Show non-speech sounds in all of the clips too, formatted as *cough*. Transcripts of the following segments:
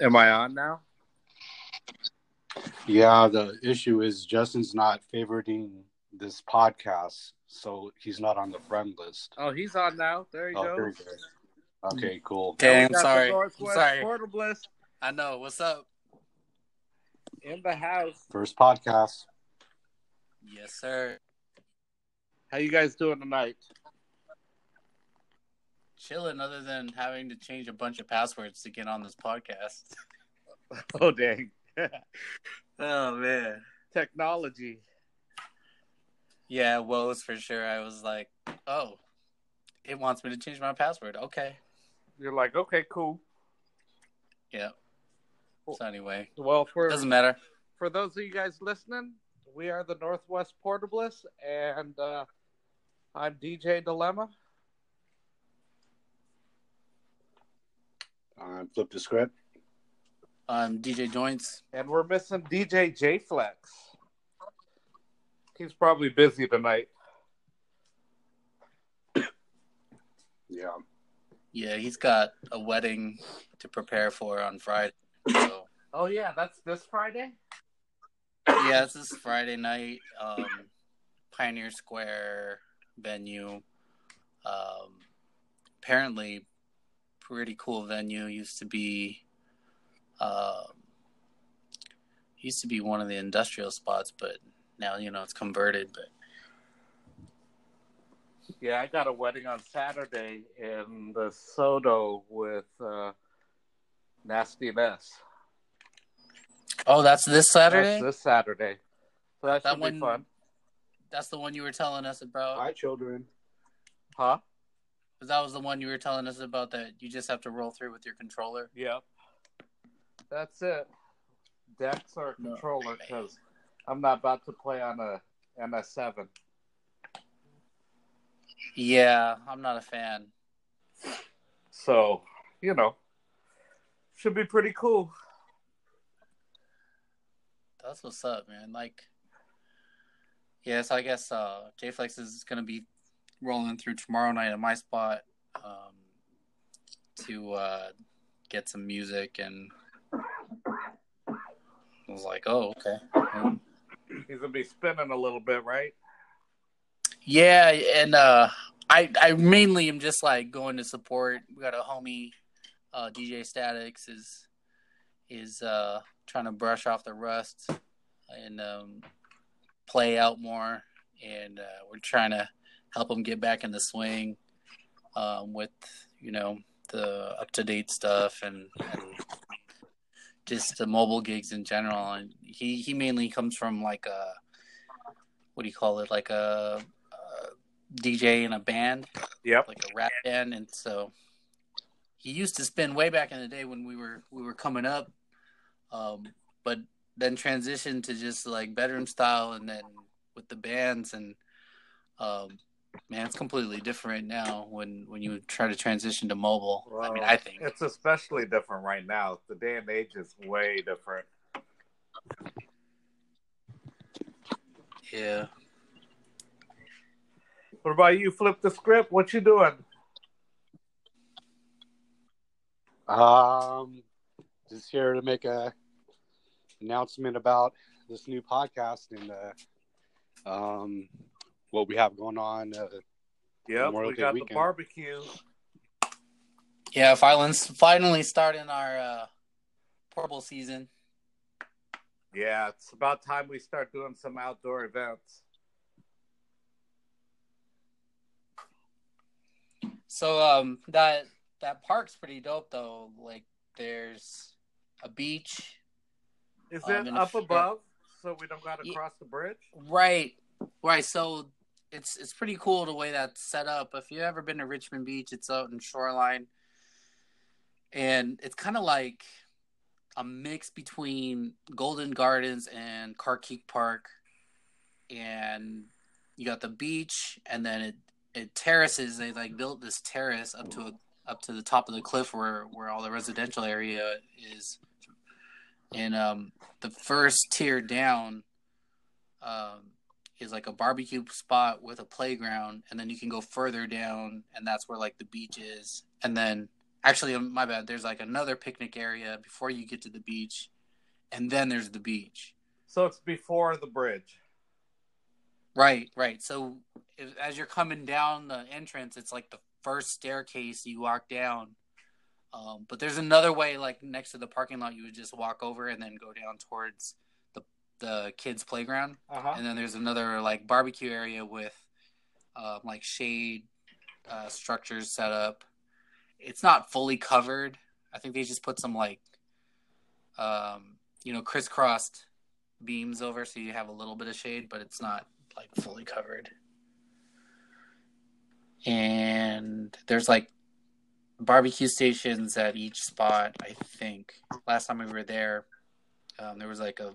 Am I on now? Yeah, the issue is Justin's not favoriting this podcast, so he's not on the friend list. Oh, he's on now. There you Oh, go. very good. Okay, cool. Okay, We I'm sorry. I'm Northwest sorry. Portablist I know. What's up? in the house. First podcast. Yes, sir. How you guys doing tonight? Chilling. Other than having to change a bunch of passwords to get on this podcast. *laughs* Oh dang. *laughs* Oh man. Technology. Yeah, woes for sure. I was like, oh, it wants me to change my password. Okay. You're like, okay, cool. Yeah. So anyway, Well, for doesn't matter. for those of you guys listening, we are the Northwest Portablist, and uh, I'm DJ Dilemma. Uh, flip the script. I'm DJ Joints. and we're missing DJ J Flex. He's probably busy tonight. Yeah. Yeah, he's got a wedding to prepare for on Friday. So Oh yeah, that's this Friday. yeah, it's this Friday night. Um, Pioneer Square venue. Um, apparently, pretty cool venue. Used to be, um, used to be one of the industrial spots, but now you know it's converted. But Yeah, I got a wedding on Saturday in the SoDo with uh, Nasty Mess. oh, that's this Saturday. That's this Saturday. So that, That should one- be fun. That's the one you were telling us about. Hi, children. Huh? 'Cause that was the one you were telling us about that you just have to roll through with your controller. Yep. That's it. Dex or No, controller man. because I'm not about to play on a MS7. Yeah, I'm not a fan. So, you know, should be pretty cool. That's what's up, man. Like, yeah, so I guess uh, JFlex is going to be rolling through tomorrow night at my spot um, to uh, get some music, and I was like, oh, okay. He's gonna be spinning a little bit, right? Yeah, and uh, I I mainly am just like going to support. We got a homie, uh, DJ Statics is is uh, trying to brush off the rust and um, play out more, and uh, we're trying to help him get back in the swing um, with you know the up to date stuff and, and just the mobile gigs in general. And he he mainly comes from like a what do you call it like a DJ in a band, Yep. like a rap band, and so he used to spin way back in the day when we were we were coming up, um, but then transitioned to just like bedroom style, and then with the bands, and um, man, it's completely different now when when you try to transition to mobile. I mean, I think it's especially different right now. The day and age is way different. yeah. What about you? Flip the script. What you doing? Um, just here to make a announcement about this new podcast and uh, um, what we have going on. Uh, Yep, Memorial we Day got the barbecue. Yeah, finally, finally starting our uh, portable season. Yeah, it's about time we start doing some outdoor events. So um that that park's pretty dope though. Like there's a beach. Is Um, it in a up above so we don't got to Ye- cross the bridge? Right. Right. So it's it's pretty cool the way that's set up. If you've ever been to Richmond Beach, it's out in Shoreline. And it's kind of like a mix between Golden Gardens and Carkeek Park. And you got the beach and then it it terraces. They like built this terrace up to a, up to the top of the cliff where where all the residential area is. And um the first tier down um is like a barbecue spot with a playground and then you can go further down and that's where like the beach is and then Actually, um, my bad. There's like another picnic area before you get to the beach, and then there's the beach. So it's before the bridge. Right, right. So if, as you're coming down the entrance, it's like the first staircase you walk down. Um, but there's another way, like next to the parking lot, you would just walk over and then go down towards the kids' playground. Uh-huh. And then there's another like barbecue area with um, like shade uh, structures set up. It's not fully covered. I think they just put some like um, you know crisscrossed beams over so you have a little bit of shade, but it's not like fully covered. And there's like barbecue stations at each spot. I think last time we were there, um, there was like a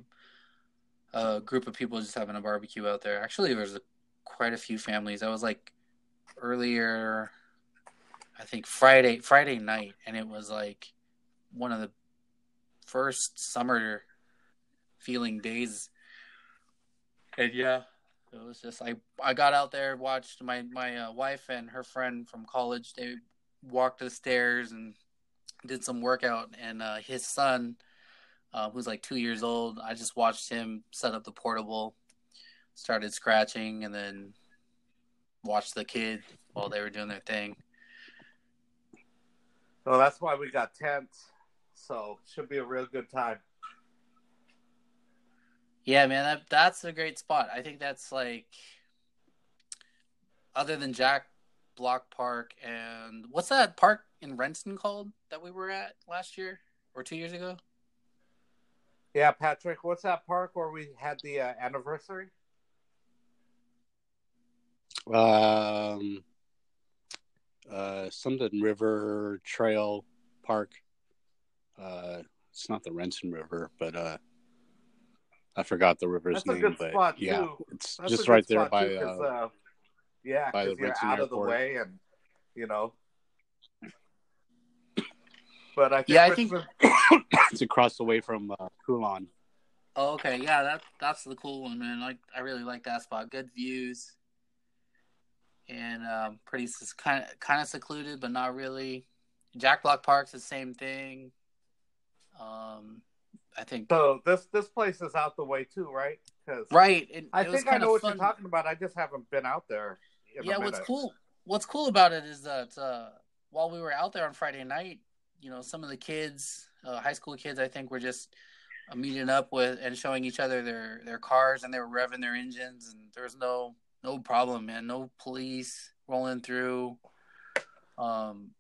a group of people just having a barbecue out there. Actually, there was a, quite a few families. I was like earlier, I think Friday Friday night, and it was like one of the first summer feeling days. And yeah, it was just I I got out there, watched my my uh, wife and her friend from college. They walked the stairs and did some workout, and uh, his son, uh, who's like two years old, I just watched him set up the portable, started scratching, and then watched the kid while they were doing their thing. So that's why we got tents. So should be a real good time. Yeah, man, that that's a great spot. I think that's like other than Jack Block Park and what's that park in Renton called that we were at last year or two years ago? Yeah, Patrick, what's that park where we had the uh, anniversary? Um, uh, something River Trail Park. Uh, it's not the Renton River, but uh, I forgot the river's That's name. but yeah, too. it's That's just right there by. too, uh, uh, yeah, by the because you're Renton out of the way, and you know. But I think Yeah, I Richmond- it's across the way from uh, Coulon. Oh, okay, yeah, that that's the cool one, man. Like I really like that spot. Good views, and um, pretty kind of kind of secluded, but not really. Jack Block Park's the same thing. Um, I think so this this place is out the way too, right? Because right. It, I it think I know what fun. you're talking about. I just haven't been out there. In yeah a what's cool what's cool about it is that uh, while we were out there on friday night you know some of the kids uh, high school kids i think were just uh, meeting up with and showing each other their their cars and they were revving their engines and there was no no problem man. No police rolling through. Um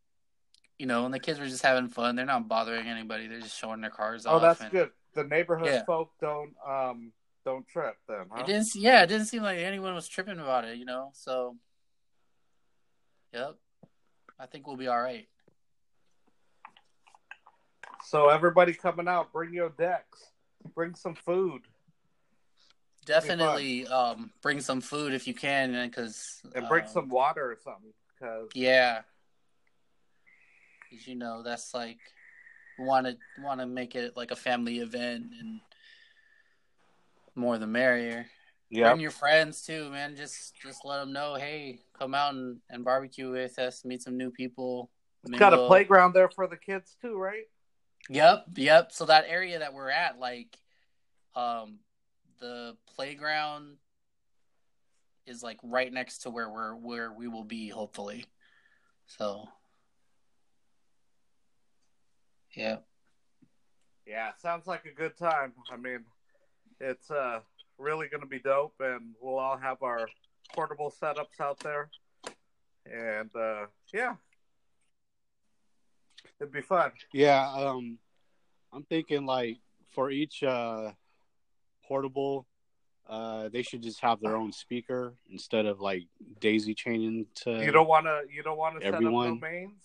you know and the kids were just having fun. They're not bothering anybody. They're just showing their cars Oh, off that's and good. The neighborhood Yeah. folk don't um don't trip then, huh? it didn't yeah it didn't seem like anyone was tripping about it you know? So yep. I think we'll be all right So everybody coming out, bring your decks, bring some food, Definitely um, bring some food if you can, because and bring some water or something. Because Yeah, 'Cause, you know that's like want to want to make it like a family event and more the merrier. yeah, Bring your friends too, man. Just just let them know, hey, come out and, and barbecue with us, meet some new people. it's got a playground there for the kids too, right? Yep, yep. So that area that we're at, like, um, the playground is like right next to where we're where we will be, hopefully. So, yeah, Yeah, sounds like a good time. I mean, it's uh really going to be dope, and we'll all have our portable setups out there, and uh yeah, it'd be fun. Yeah, um, I'm thinking like for each uh, portable, uh, they should just have their own speaker instead of like daisy chaining to. You don't want to. You don't want to set up domains.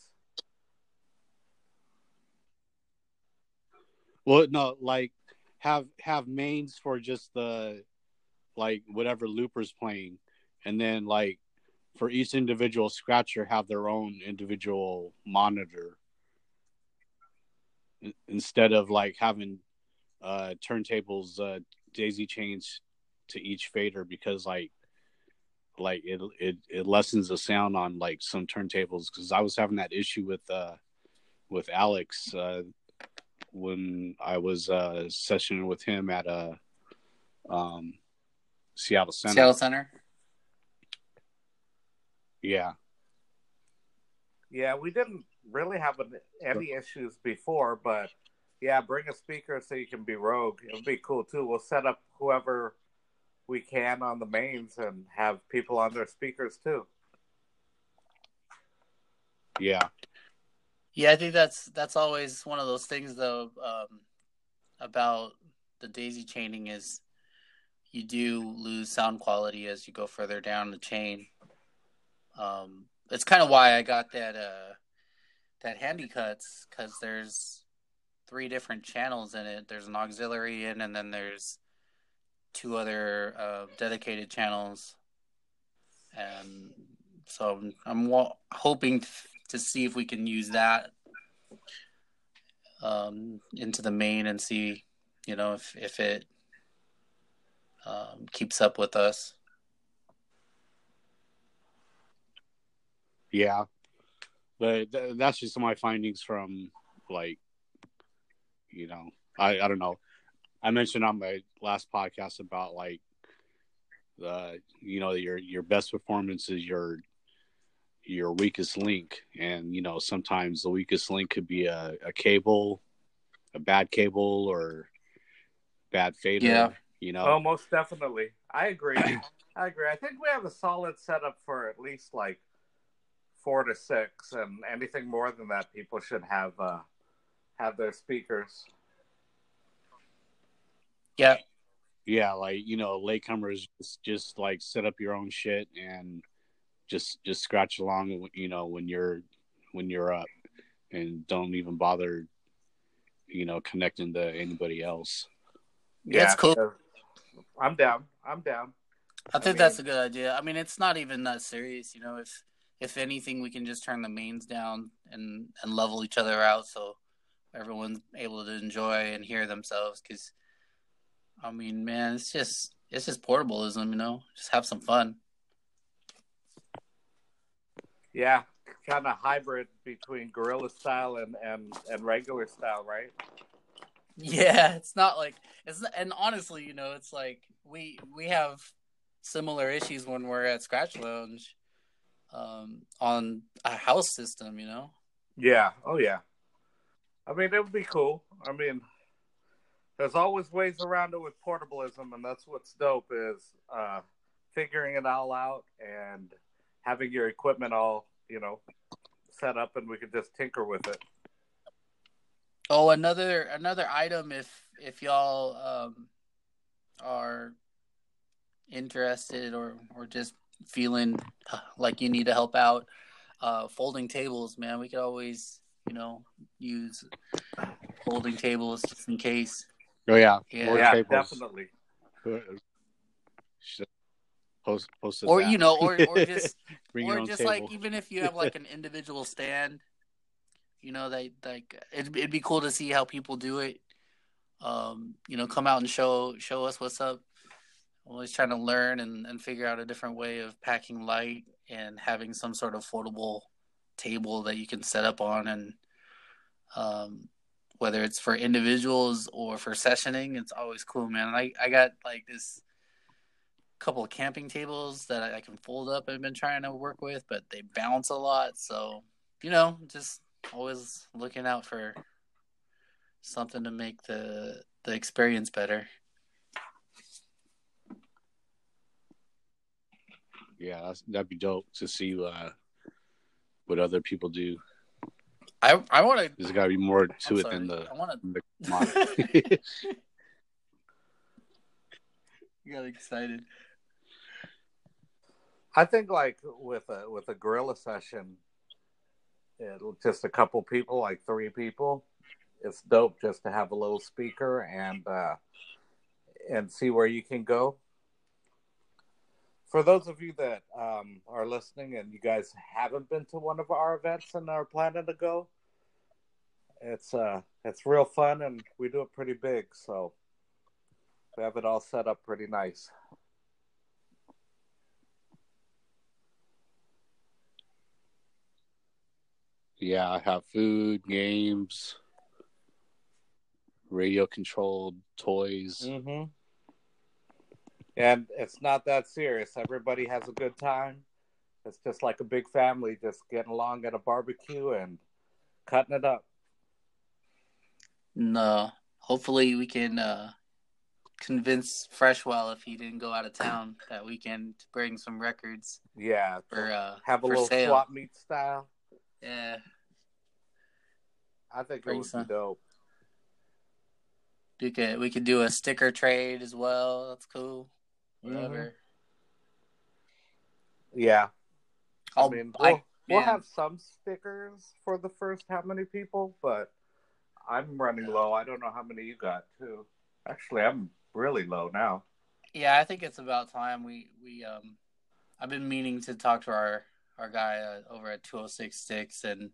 Well, no, like have have mains for just the like whatever looper's playing, and then like for each individual scratcher have their own individual monitor instead of like having uh turntables uh daisy chains to each fader because like like it it, it lessens the sound on like some turntables because I was having that issue with uh with Alex uh, when I was uh, sessioning with him at a um, Seattle Center. Seattle Center. Yeah, Yeah, we didn't really have an, any issues before, but yeah, bring a speaker so you can be rogue. It would be cool too. We'll set up whoever we can on the mains and have people on their speakers too. yeah, Yeah, I think that's that's always one of those things though um, about the daisy chaining is you do lose sound quality as you go further down the chain. Um, it's kind of why I got that uh, that handy cuts because there's three different channels in it. There's an auxiliary in, and then there's two other uh, dedicated channels, and so I'm, wa- hoping to see if we can use that um, into the main and see, you know, if if it um, keeps up with us. yeah. But th- that's just some my findings from like, you know, I I don't know. I mentioned on my last podcast about like the you know your your best performance is your your weakest link and you know sometimes the weakest link could be a, a cable a bad cable or bad fader Yeah. you know Oh, most definitely. I agree. *clears throat* I agree. I think we have a solid setup for at least like four to six, and anything more than that, people should have uh, have their speakers. Yeah, yeah like you know latecomers just, just like set up your own shit and just just scratch along you know when you're when you're up and don't even bother you know connecting to anybody else Yeah, it's cool. because I'm down. I'm down. I think mean- that's a good idea. I mean, it's not even that serious, you know. If if anything, we can just turn the mains down and and level each other out, so everyone's able to enjoy and hear themselves. Because, I mean, man, it's just it's just portablism, you know. Just have some fun. Yeah, kind of hybrid between gorilla style and, and, and regular style, right? Yeah, it's not like it's and honestly, you know, it's like we we have similar issues when we're at Scratch Lounge um on a house system, you know. Yeah. Oh, yeah. I mean, it would be cool. I mean, there's always ways around it with portablism, and that's what's dope is uh, figuring it all out and having your equipment all, you know, set up, and we could just tinker with it. Oh, another another item if if y'all um are interested or or just feeling uh, like you need to help out uh folding tables, man. We could always, you know, use folding tables just in case. oh yeah Yeah. Yeah, definitely. Post post Or out. you know, or or *laughs* just or just table. like even if you have like an *laughs* individual stand, you know, that like it'd, it'd be cool to see how people do it. Um, you know, come out and show show us what's up. Always trying to learn and, and figure out a different way of packing light and having some sort of foldable table that you can set up on and um whether it's for individuals or for sessioning, it's always cool, man. I, I got like this couple of camping tables that I, I can fold up. I've been trying to work with, but they bounce a lot. So you know, just always looking out for something to make the the experience better. Yeah that's, that'd be dope to see uh, what other people do I I want to. there's got to be more to it than the I want the *laughs* to. *laughs* you got excited. I think like with a with a gorilla session, it'll just a couple people, like three people. It's dope just to have a little speaker and uh, and see where you can go. For those of you that um, are listening and you guys haven't been to one of our events and are planning to go, it's uh it's real fun and we do it pretty big, so we have it all set up pretty nice. Yeah, I have food, games, radio controlled toys. Mm-hmm. And it's not that serious. Everybody has a good time. It's just like a big family just getting along at a barbecue and cutting it up. No, hopefully we can uh, convince Freshwell if he didn't go out of town that weekend to bring some records Yeah. for uh, have a little sale. swap meet style. Yeah, I think it would some. be dope. we could we could do a sticker trade as well. That's cool. Whatever. Yeah. I I'll, mean, I, we'll, we'll have some stickers for the first how many people, but I'm running low. I don't know how many you got too. Actually, I'm really low now. Yeah, I think it's about time we we um I've been meaning to talk to our our guy uh, over at 2066 and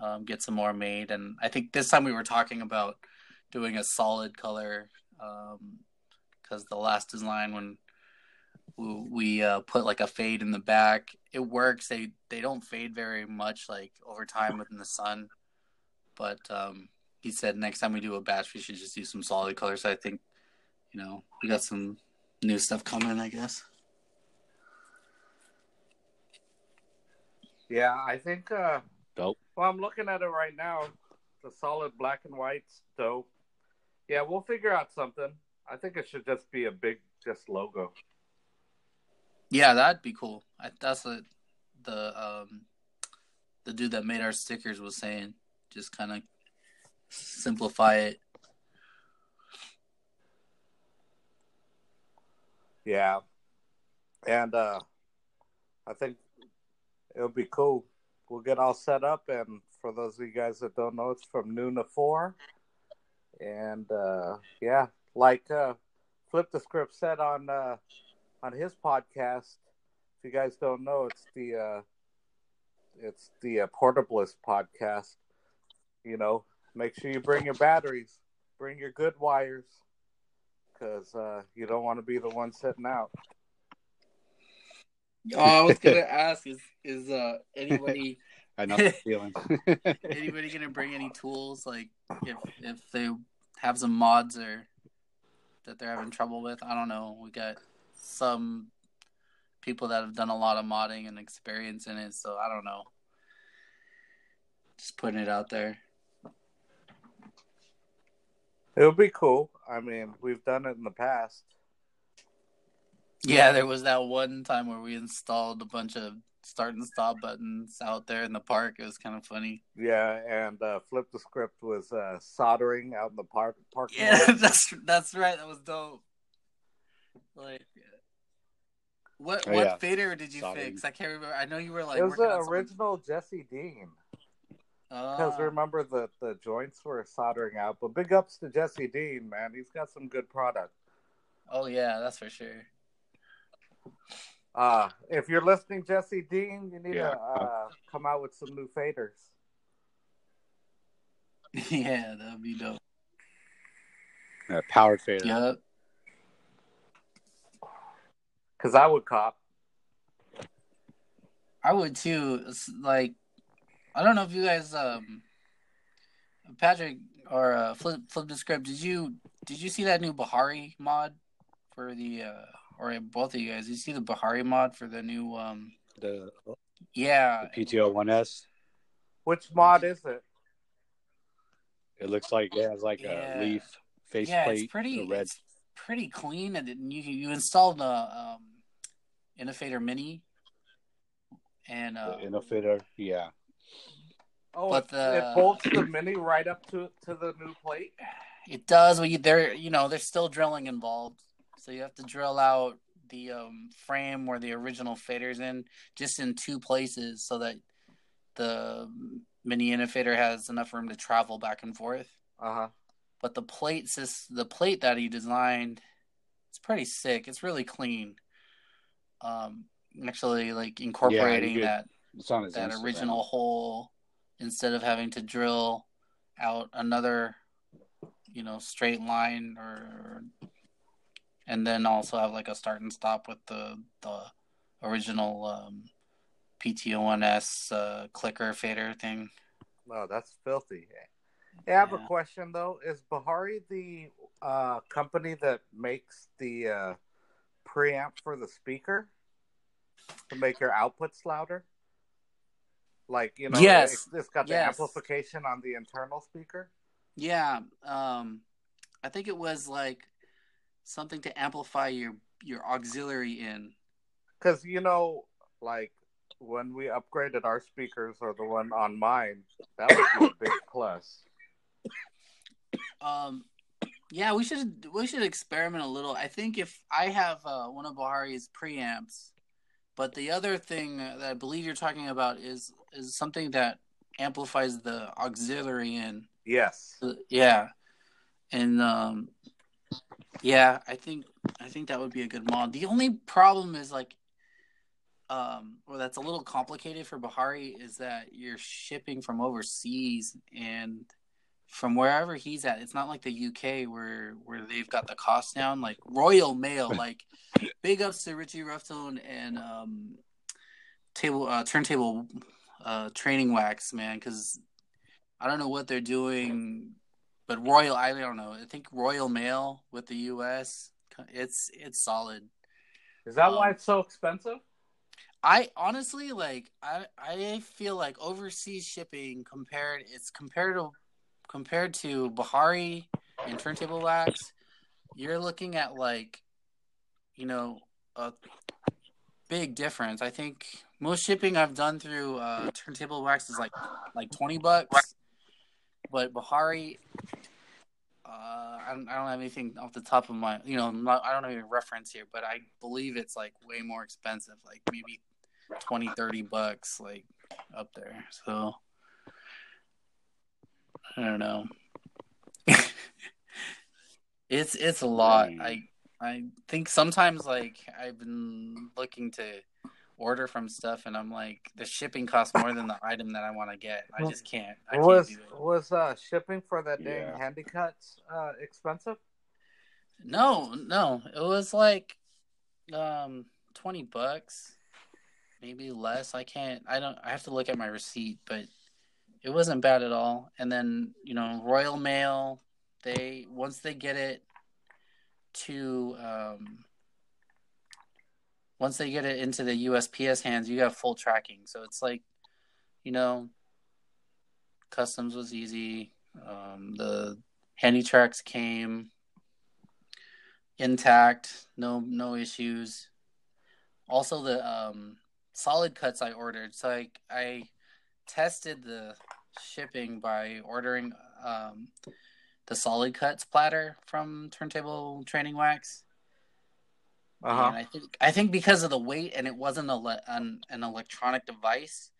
um get some more made and I think this time we were talking about doing a solid color um cuz the last design when we, we uh put like a fade in the back it works they they don't fade very much like over time within the sun but um he said next time we do a batch we should just do some solid colors I think you know, we got some new stuff coming, I guess. Yeah, I think. uh Dope. Well, I'm looking at it right now. The solid black and white's dope. Yeah, we'll figure out something. I think it should just be a big, just logo. Yeah, that'd be cool. I, that's what the um the dude that made our stickers was saying. Just kind of simplify it. Yeah, and uh I think it'll be cool. We'll get all set up, and for those of you guys that don't know, it's from noon to four. And uh yeah, like uh Flip the Script said on uh on his podcast. If you guys don't know, it's the uh it's the uh, podcast. You know, make sure you bring your batteries, bring your good wires, because uh, you don't want to be the one sitting out. Oh, I was gonna *laughs* ask is is uh anybody *laughs* I know the feeling. *laughs* anybody gonna bring any tools like if if they have some mods or that they're having trouble with? I don't know. We got some people that have done a lot of modding and experience in it, so I don't know. Just putting it out there. It would be cool. I mean, we've done it in the past. Yeah, there was that one time where we installed a bunch of start and stop buttons out there in the park. It was kind of funny. Yeah, and uh, Flip the Script was uh, soldering out in the park parking Yeah, lot. *laughs* that's that's right. That was dope. Like, what Oh, what yeah. fader did you Soldering. fix? I can't remember. I know you were like it was the on something. original Jesse Dean. Because remember, the, the joints were soldering out. But big ups to Jesse Dean, man. He's got some good product. Oh yeah, that's for sure. Uh, if you're listening, Jesse Dean, you need Yeah. to uh, come out with some new faders. *laughs* yeah, that'd be dope. Uh, powered fader. Yep. Because I would cop. I would too. It's like, I don't know if you guys, um, Patrick or uh, flip flip the script. Did you did you see that new Bahari mod for the uh, or both of you guys? Did you see the Bahari mod for the new? um The, Yeah, the PT01S. Which mod is it? It looks like it has like Yeah. a leaf faceplate. yeah, faceplate. it's pretty. red. It's pretty clean, and you you installed the um, Innofader Mini, and uh, the Innofader. Yeah. Oh, But it- the- it bolts the mini right up to to the new plate. It does, but you, there, you know, there's still drilling involved, so you have to drill out the um, frame where the original fader's in, just in two places, so that the mini Innofader has enough room to travel back and forth. Uh huh. But the plate, the plate that he designed, it's pretty sick. It's really clean. Um, actually, like incorporating did. that It's on his that Instagram. original hole instead of having to drill out another you know straight line or and then also have like a start and stop with the the original um PT01S uh, clicker fader thing. Oh, that's filthy. I have Yeah. a question though. Is Bahari the uh, company that makes the uh, preamp for the speaker to make your outputs louder? Like you know, Yes. it's, it's got the Yes. amplification on the internal speaker. Yeah, um, I think it was like something to amplify your your auxiliary in. Because you know, like when we upgraded our speakers or the one on mine, that would be a *coughs* big plus. Um, yeah, we should we should experiment a little. I think if I have uh, one of Bahari's preamps, but the other thing that I believe you're talking about is is something that amplifies the auxiliary in. Yes. Uh, Yeah, and um, yeah, I think I think that would be a good mod. The only problem is like, um, well, that's a little complicated for Bahari is that you're shipping from overseas and from wherever he's at. It's not like the UK where where they've got the cost down. Like Royal Mail, *laughs* like big ups to Richie Roughton and um, table uh, turntable uh, training wax man because I don't know what they're doing, but Royal I don't know. I think Royal Mail with the US, it's it's solid. Is that why Um, it's so expensive? I honestly like I I feel like overseas shipping compared it's compared to compared to Bahari and turntable wax, you're looking at like you know a big difference. I think most shipping I've done through uh, turntable wax is like like twenty bucks, but Bahari. Uh, I don't, I don't have anything off the top of my, you know, not, I don't have any reference here, but I believe it's like way more expensive, like maybe 20 30 bucks like up there so. I don't know. *laughs* It's it's a lot. I i think sometimes like i've been looking to order from stuff and i'm like the shipping costs more than the item that i want to get. I just can't. I can't was was uh, shipping for that dang Yeah. handy uh, expensive? no no. It was like um 20 bucks maybe less. I can't i don't i have to look at my receipt but it wasn't bad at all. And then you know royal mail they once they get it to um once they get it into the usps hands you have full tracking. So it's like you know customs was easy. Um the handy tracks came intact no no issues. Also the um solid cuts i ordered. So i i tested the shipping by ordering um the solid cuts platter from turntable training wax Uh and huh. i think i think because of the weight and it wasn't a le- an, an electronic device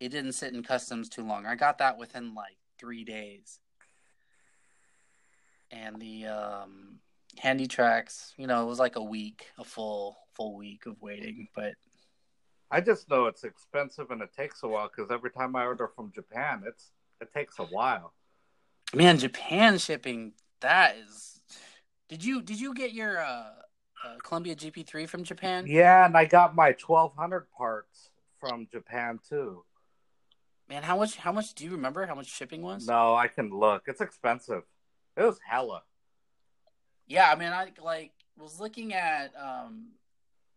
it didn't sit in customs too long i got that within like three days and the um handy tracks you know it was like a week a full full week of waiting but I just know it's expensive and it takes a while because every time I order from Japan, it's it takes a while. man japan shipping that is did you did you get your uh, uh columbia gp3 from japan Yeah, and I got my twelve hundred parts from Japan too. man how much how much do you remember how much shipping was No, I can look. It's expensive. It was hella. Yeah, I mean, I like was looking at um,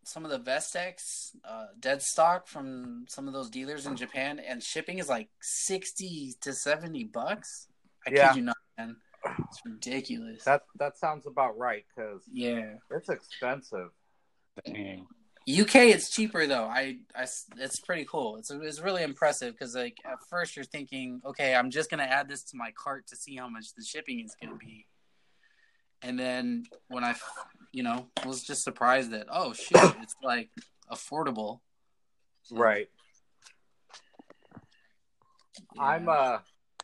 some of the Vestax uh, dead stock from some of those dealers in Japan, and shipping is like sixty to seventy bucks. I Yeah. kid you not, man. It's ridiculous. That that sounds about right because yeah, it's expensive. Dang. UK it's cheaper though. I, I it's pretty cool. It's it's really impressive because like at first you're thinking, okay, I'm just gonna add this to my cart to see how much the shipping is gonna be, and then when I, you know, was just surprised that oh shit, *coughs* it's like affordable. So, Right. yeah. I'm uh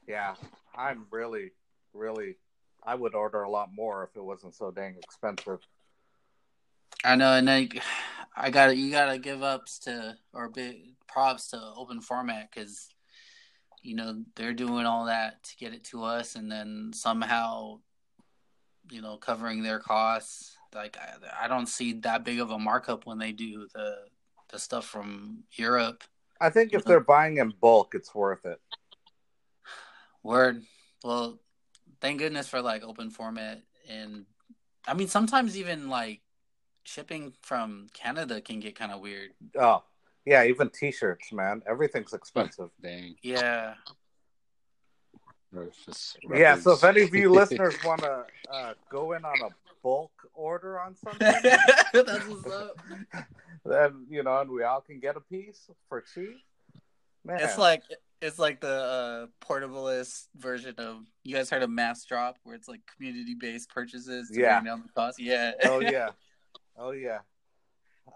yeah, I'm really really I would order a lot more if it wasn't so dang expensive. I know, and like I got to you gotta give ups to or big props to open format because you know they're doing all that to get it to us, and then somehow you know covering their costs. Like I, I don't see that big of a markup when they do the the stuff from Europe. I think if they're buying in bulk, it's worth it. Word. Well, thank goodness for like open format, and I mean sometimes even like shipping from Canada can get kind of weird. Oh, yeah, even T-shirts, man. Everything's *laughs* expensive. Dang. Yeah. Yeah, so if any of you listeners want to uh, go in on a bulk order on *laughs* something, That's what's up. *laughs* then you know, and we all can get a piece for cheap. Man, It's like it's like the uh, portablist version of you guys heard of Mass Drop, where it's like community based purchases to Yeah. down the cost. Yeah. oh *laughs* yeah, oh yeah.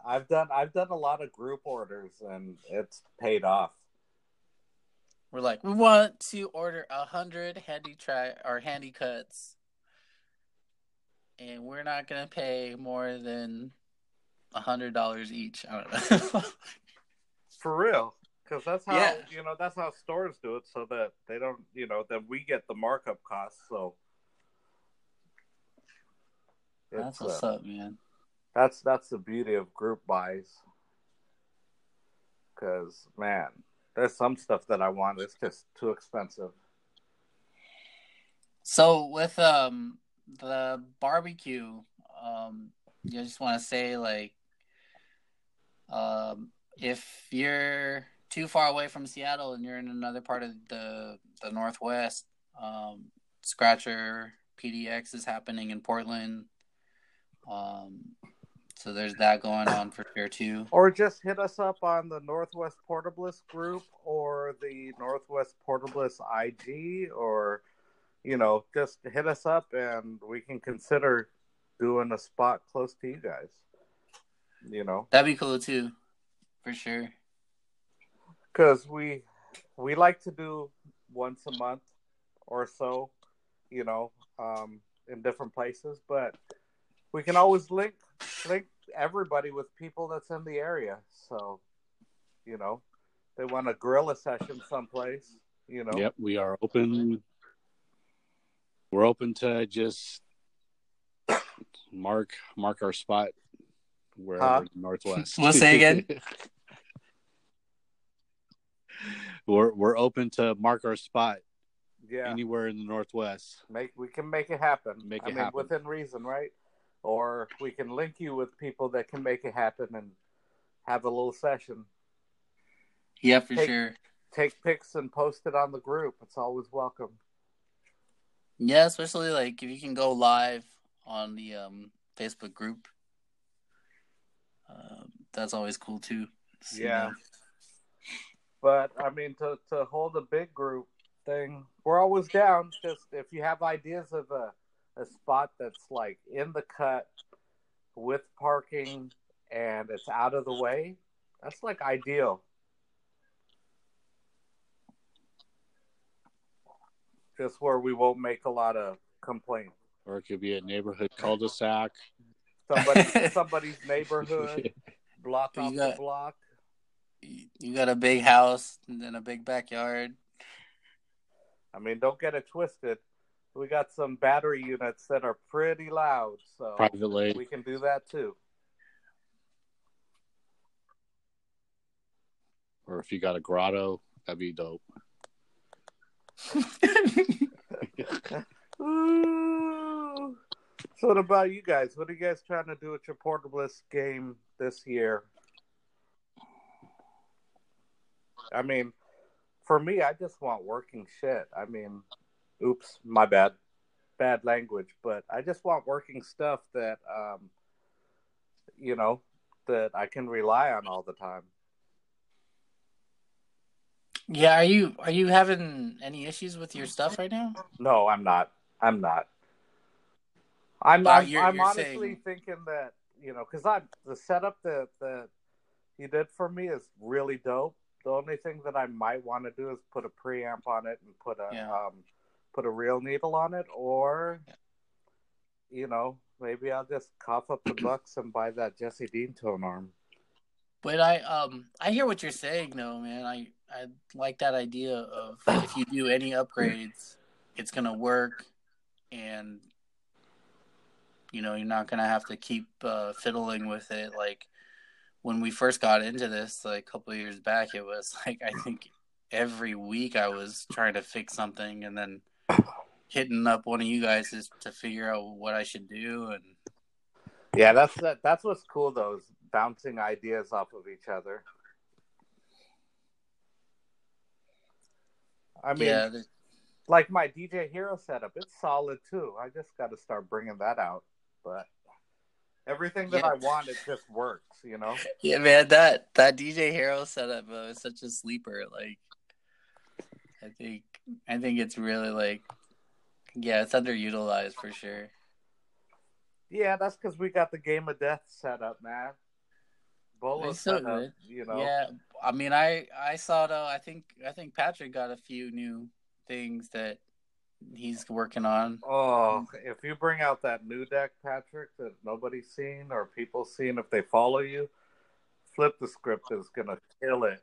I've done I've done a lot of group orders and it's paid off. We're like, we want to order a hundred handy try or handy cuts, and we're not gonna pay more than a hundred dollars each. I don't know. *laughs* For real, because that's how Yeah. you know that's how stores do it, so that they don't you know that we get the markup costs. So That's what's uh, up, man. That's that's the beauty of group buys. Cause man, there's some stuff that I want. It's just too expensive. So with um the barbecue, um, I just want to say like, um, if you're too far away from Seattle and you're in another part of the the Northwest, um, Scratcher PDX is happening in Portland. Um, so there's that going on for sure too. Or just hit us up on the Northwest Portablist group or the Northwest Portablist IG, or you know, just hit us up and we can consider doing a spot close to you guys. You know, That'd be cool too, for sure. Because we we like to do once a month or so, you know, um, in different places, but we can always link link everybody with people that's in the area. So, you know, they want a gorilla session someplace, you know. Yep, we are open. We're open to just mark mark our spot wherever Huh? northwest. We'll say again? *laughs* we're we're open to mark our spot Yeah, anywhere in the northwest. make we can make it happen. Make I it mean, happen. within reason, right? Or we can link you with people that can make it happen and have a little session. Yeah, for Hey. sure. Take pics and post it on the group. It's always welcome. Yeah, especially like if you can go live on the um, Facebook group. Um, that's always cool too. So, Yeah. But I mean, to to hold a big group thing, we're always down. Just if you have ideas of a a spot that's like in the cut with parking and it's out of the way, that's like ideal. Just where we won't make a lot of complaints. Or it could be a neighborhood cul-de-sac. Somebody, *laughs* somebody's neighborhood, block off got- the block. You got a big house and then a big backyard. I mean, don't get it twisted. We got some battery units that are pretty loud, so Privately. we can do that too. Or if you got a grotto, that'd be dope. *laughs* Ooh. So, what about you guys? What are you guys trying to do with your portablist game this year? I mean, for me, I just want working shit. I mean, oops, my bad, bad language, but I just want working stuff that, um, you know, that I can rely on all the time. yeah, are you are you having any issues with your stuff right now? No, I'm not. I'm not. I'm Uh, I'm, you're- I'm you're honestly saying- thinking that you know because I the setup that that you did for me is really dope. The only thing that I might want to do is put a preamp on it and put a Yeah. um put a real needle on it, or you know maybe I'll just cough up the *clears throat* bucks and buy that Jesse Dean tone arm. But I um I hear what you're saying though, man. I I like that idea of if you do any upgrades, it's gonna work, and you know you're not gonna have to keep uh, fiddling with it like when we first got into this, like a couple of years back, it was *laughs* like I think every week I was trying to fix something and then hitting up one of you guys just to figure out what I should do and Yeah, that's that, that's what's cool though, is bouncing ideas off of each other. I mean, yeah, like my DJ Hero setup, it's solid too. I just got to start bringing that out. But everything that Yeah. I want, it just works, you know. yeah, man, that that DJ Hero setup uh, is such a sleeper. Like, I think I think it's really like, yeah, it's underutilized for sure. Yeah, that's because we got the game of death set up, man. Bolo It's so good. you know. Yeah, I mean, I I saw though. I think I think Patrick got a few new things that he's working on. Oh, if you bring out that new deck, Patrick, that nobody's seen or people seen if they follow you, flip the script is gonna kill it.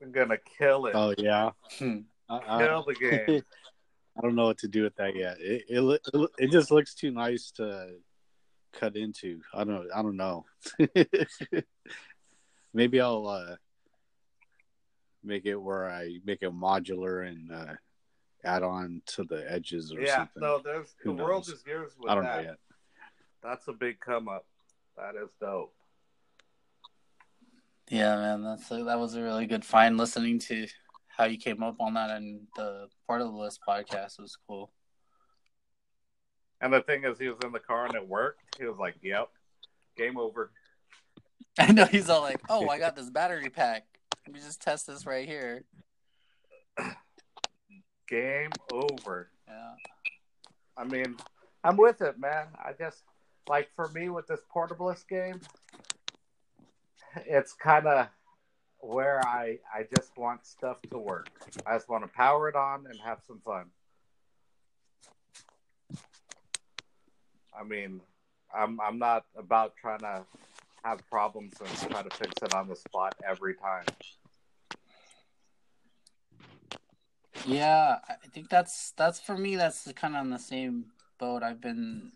We're gonna kill it. Oh yeah. Hmm. I, I, kill the *laughs* game. I don't know what to do with that yet. It it it, it just looks too nice to cut into. I don't I don't know. *laughs* Maybe I'll uh, make it where I make it modular and uh, add on to the edges or something. yeah, something. no, there's Who the world is yours with I don't that. know yet. That's a big come up. That is dope. Yeah, man, that's a, that was a really good find. Listening to how you came up on that and the Portablist podcast was cool. And the thing is, he was in the car and it worked. He was like, "Yep, game over." *laughs* I know he's all like, "Oh, I got this battery pack. Let me just test this right here." Game over. Yeah, I mean, I'm with it, man. I just like for me with this portablist game, it's kind of where I I just want stuff to work. I just want to power it on and have some fun. I mean, I'm I'm not about trying to have problems and try to fix it on the spot every time. Yeah. I think that's that's for me. That's kind of on the same boat. I've been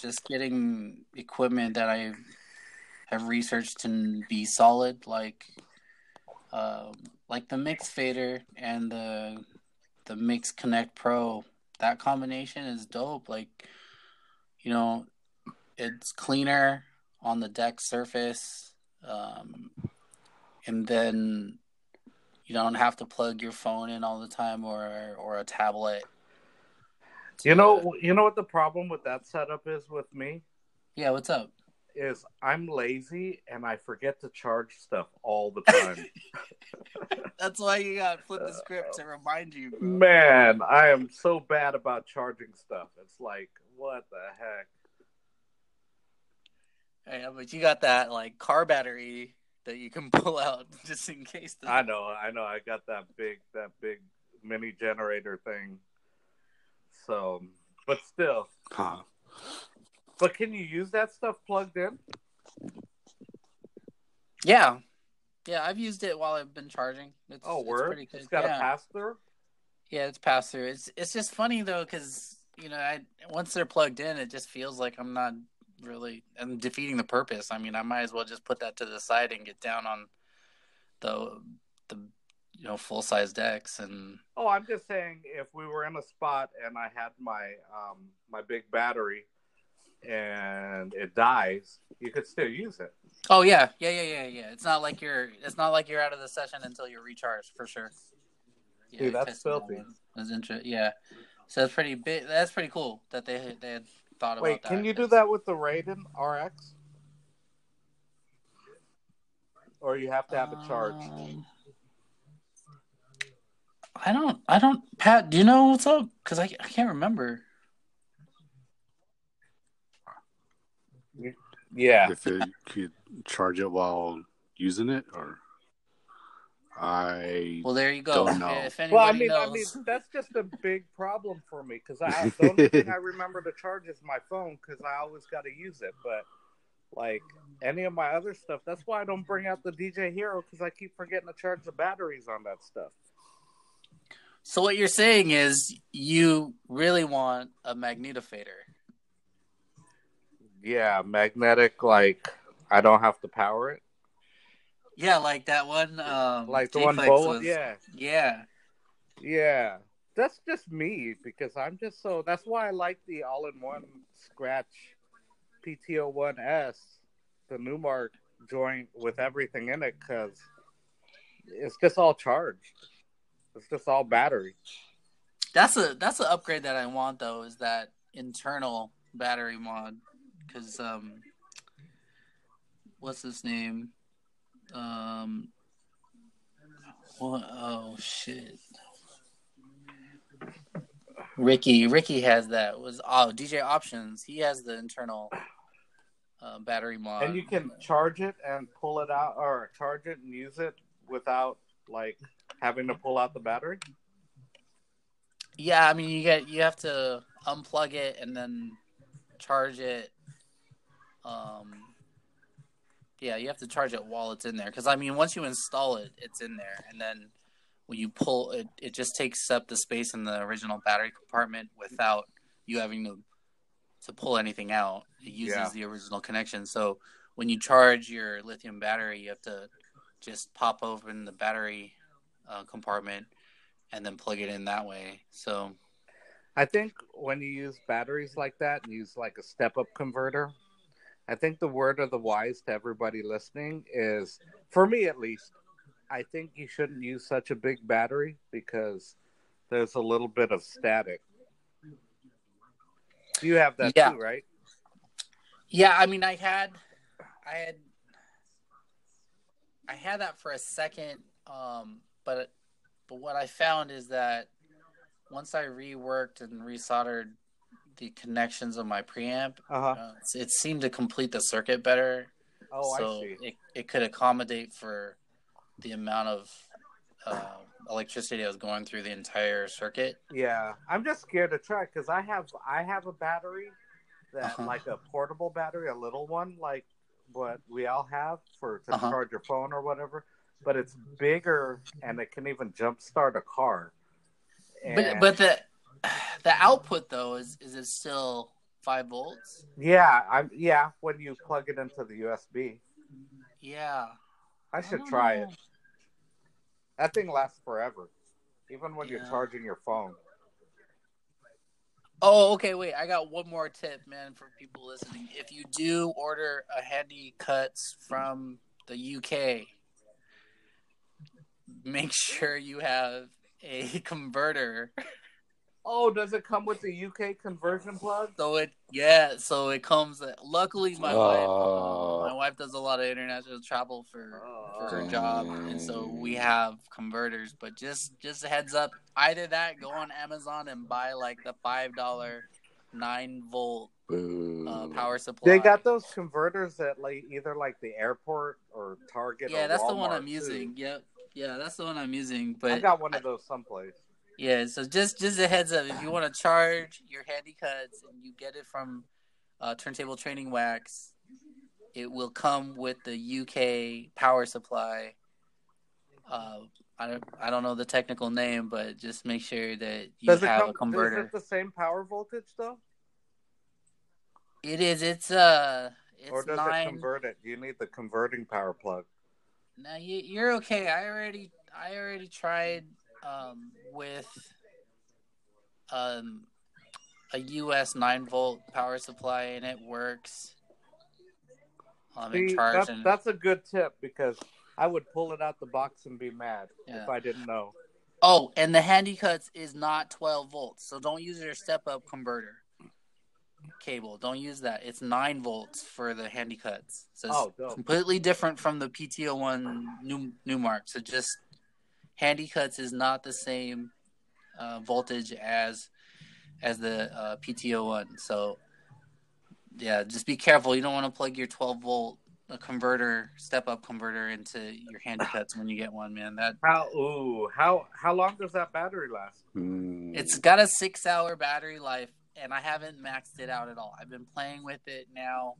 just getting equipment that I have researched to be solid, like um, like the Mix Fader and the the Mix Connect Pro. That combination is dope. Like you know, it's cleaner on the deck surface, um, and then you don't have to plug your phone in all the time or or a tablet. You know, you know what the problem with that setup is with me Yeah, what's up? is I'm lazy and I forget to charge stuff all the time. *laughs* That's why you got flip the script to remind you. Bro. Man, I am so bad about charging stuff. It's like, what the heck? Yeah, but you got that like car battery that you can *laughs* pull out just in case. The... I know, I know. I got that big, that big mini generator thing. So, but still, Huh. but can you use that stuff plugged in? Yeah, yeah, I've used it while I've been charging. It's, Oh, it's word! pretty good. It's got yeah. a pass through. Yeah, it's pass through. It's it's just funny though because you know I once they're plugged in, it just feels like I'm not really I'm defeating the purpose. I mean, I might as well just put that to the side and get down on the the you know full size decks and Oh, I'm just saying, if we were in a spot and I had my um my big battery and it dies, you could still use it. oh yeah yeah yeah yeah yeah. It's not like you're it's not like you're out of the session until you're recharged for sure. Yeah, Dude, that's that filthy. That's inter- Yeah, so that's pretty big. That's pretty cool that they they had thought Wait, about that. can you do that with the Raiden RX? Or you have to have it charged? Um, I don't. I don't. Pat, do you know what's up? Because I, I can't remember. Yeah. If it could charge it while using it, or I Well, there you go. Don't know. If anybody Well, I mean, knows, I mean, that's just a big problem for me because I the only thing I *laughs* remember to charge is my phone because I always got to use it. But like any of my other stuff, that's why I don't bring out the DJ Hero because I keep forgetting to charge the batteries on that stuff. so what you're saying is you really want a magnetofader. Yeah, magnetic. Like I don't have to power it. Yeah, like that one. Um, like the one Flex bullet. was- Yeah, Yeah. yeah. That's just me because I'm just so. That's why I like the all-in-one scratch PT01S, the Numark joint with everything in it, because it's just all charged. It's just all battery. That's a that's an upgrade that I want though. Is that internal battery mod? Because um, what's his name? Um, what? Oh shit. Ricky, Ricky has that. Was oh DJ Options? He has the internal uh, battery mod. and you can charge it and pull it out, or charge it and use it without like having to pull out the battery. Yeah, I mean you get you have to unplug it and then charge it. Um, yeah, you have to charge it while it's in there because I mean once you install it, it's in there, and then when you pull it, it just takes up the space in the original battery compartment without you having to to pull anything out. It uses Yeah. the original connection. So when you charge your lithium battery, you have to just pop open the battery uh, compartment and then plug it in that way. So I think when you use batteries like that and use like a step up converter, I think the word of the wise to everybody listening is, for me at least, I think you shouldn't use such a big battery because there's a little bit of static. You have that Yeah. too, right? yeah, I mean, I had, I had, I had that for a second, um, but but what I found is that once I reworked and resoldered the connections of my preamp, Uh huh. uh, it seemed to complete the circuit better. Oh, so I see. it it could accommodate for the amount of uh, electricity that was going through the entire circuit. Yeah, I'm just scared to try because I have I have a battery that Uh-huh. like a portable battery, a little one, like what we all have for to Uh-huh. charge your phone or whatever. But it's bigger and it can even jumpstart a car. But but the *sighs* the output though is is it still five volts? yeah, I'm yeah. When you plug it into the USB, Yeah. I should don't try know. it. That thing lasts forever, even when you're charging your phone. Oh, okay. Wait, I got one more tip, man, for people listening. If you do order a handy cuts from the UK, make sure you have a *laughs* converter. Oh, does it come with the UK conversion plug? So it, yeah. So it comes. Luckily, my wife, Oh. my wife does a lot of international travel for for her Oh. job, and so we have converters. But just just a heads up, either that, go on Amazon and buy like the five dollar nine volt uh, power supply. They got those converters at like either like the airport or Target. Yeah, or that's the one I'm too. using. Yep. Yeah, that's the one I'm using. But I got one of those someplace. Yeah, so just just a heads up, if you want to charge your handy cuts and you get it from uh, Turntable Training Wax, it will come with the UK power supply. Uh, I don't I don't know the technical name, but just make sure that you Does it have come? a converter. Is it the same power voltage though, It is. It's uh. It's or does nine. it convert it? Do you need the converting power plug? No, you, you're okay. I already, I already tried um, with um, a US nine volt power supply, and it works. I'm in See, charge, that's, and that's a good tip because I would pull it out the box and be mad Yeah. if I didn't know. oh, and the handy cuts is not 12 volts, so don't use your step up converter cable. Don't use that. It's nine volts for the handy cuts. So it's Oh, completely different from the PTO one new Numark. So just handy cuts is not the same uh, voltage as as the uh, PTO one. So yeah, just be careful. You don't want to plug your 12 volt uh, converter, step up converter into your handy *sighs* cuts when you get one, man. That How? Ooh, how how long does that battery last? Mm. it's got a six hour battery life, and I haven't maxed it out at all. I've been playing with it now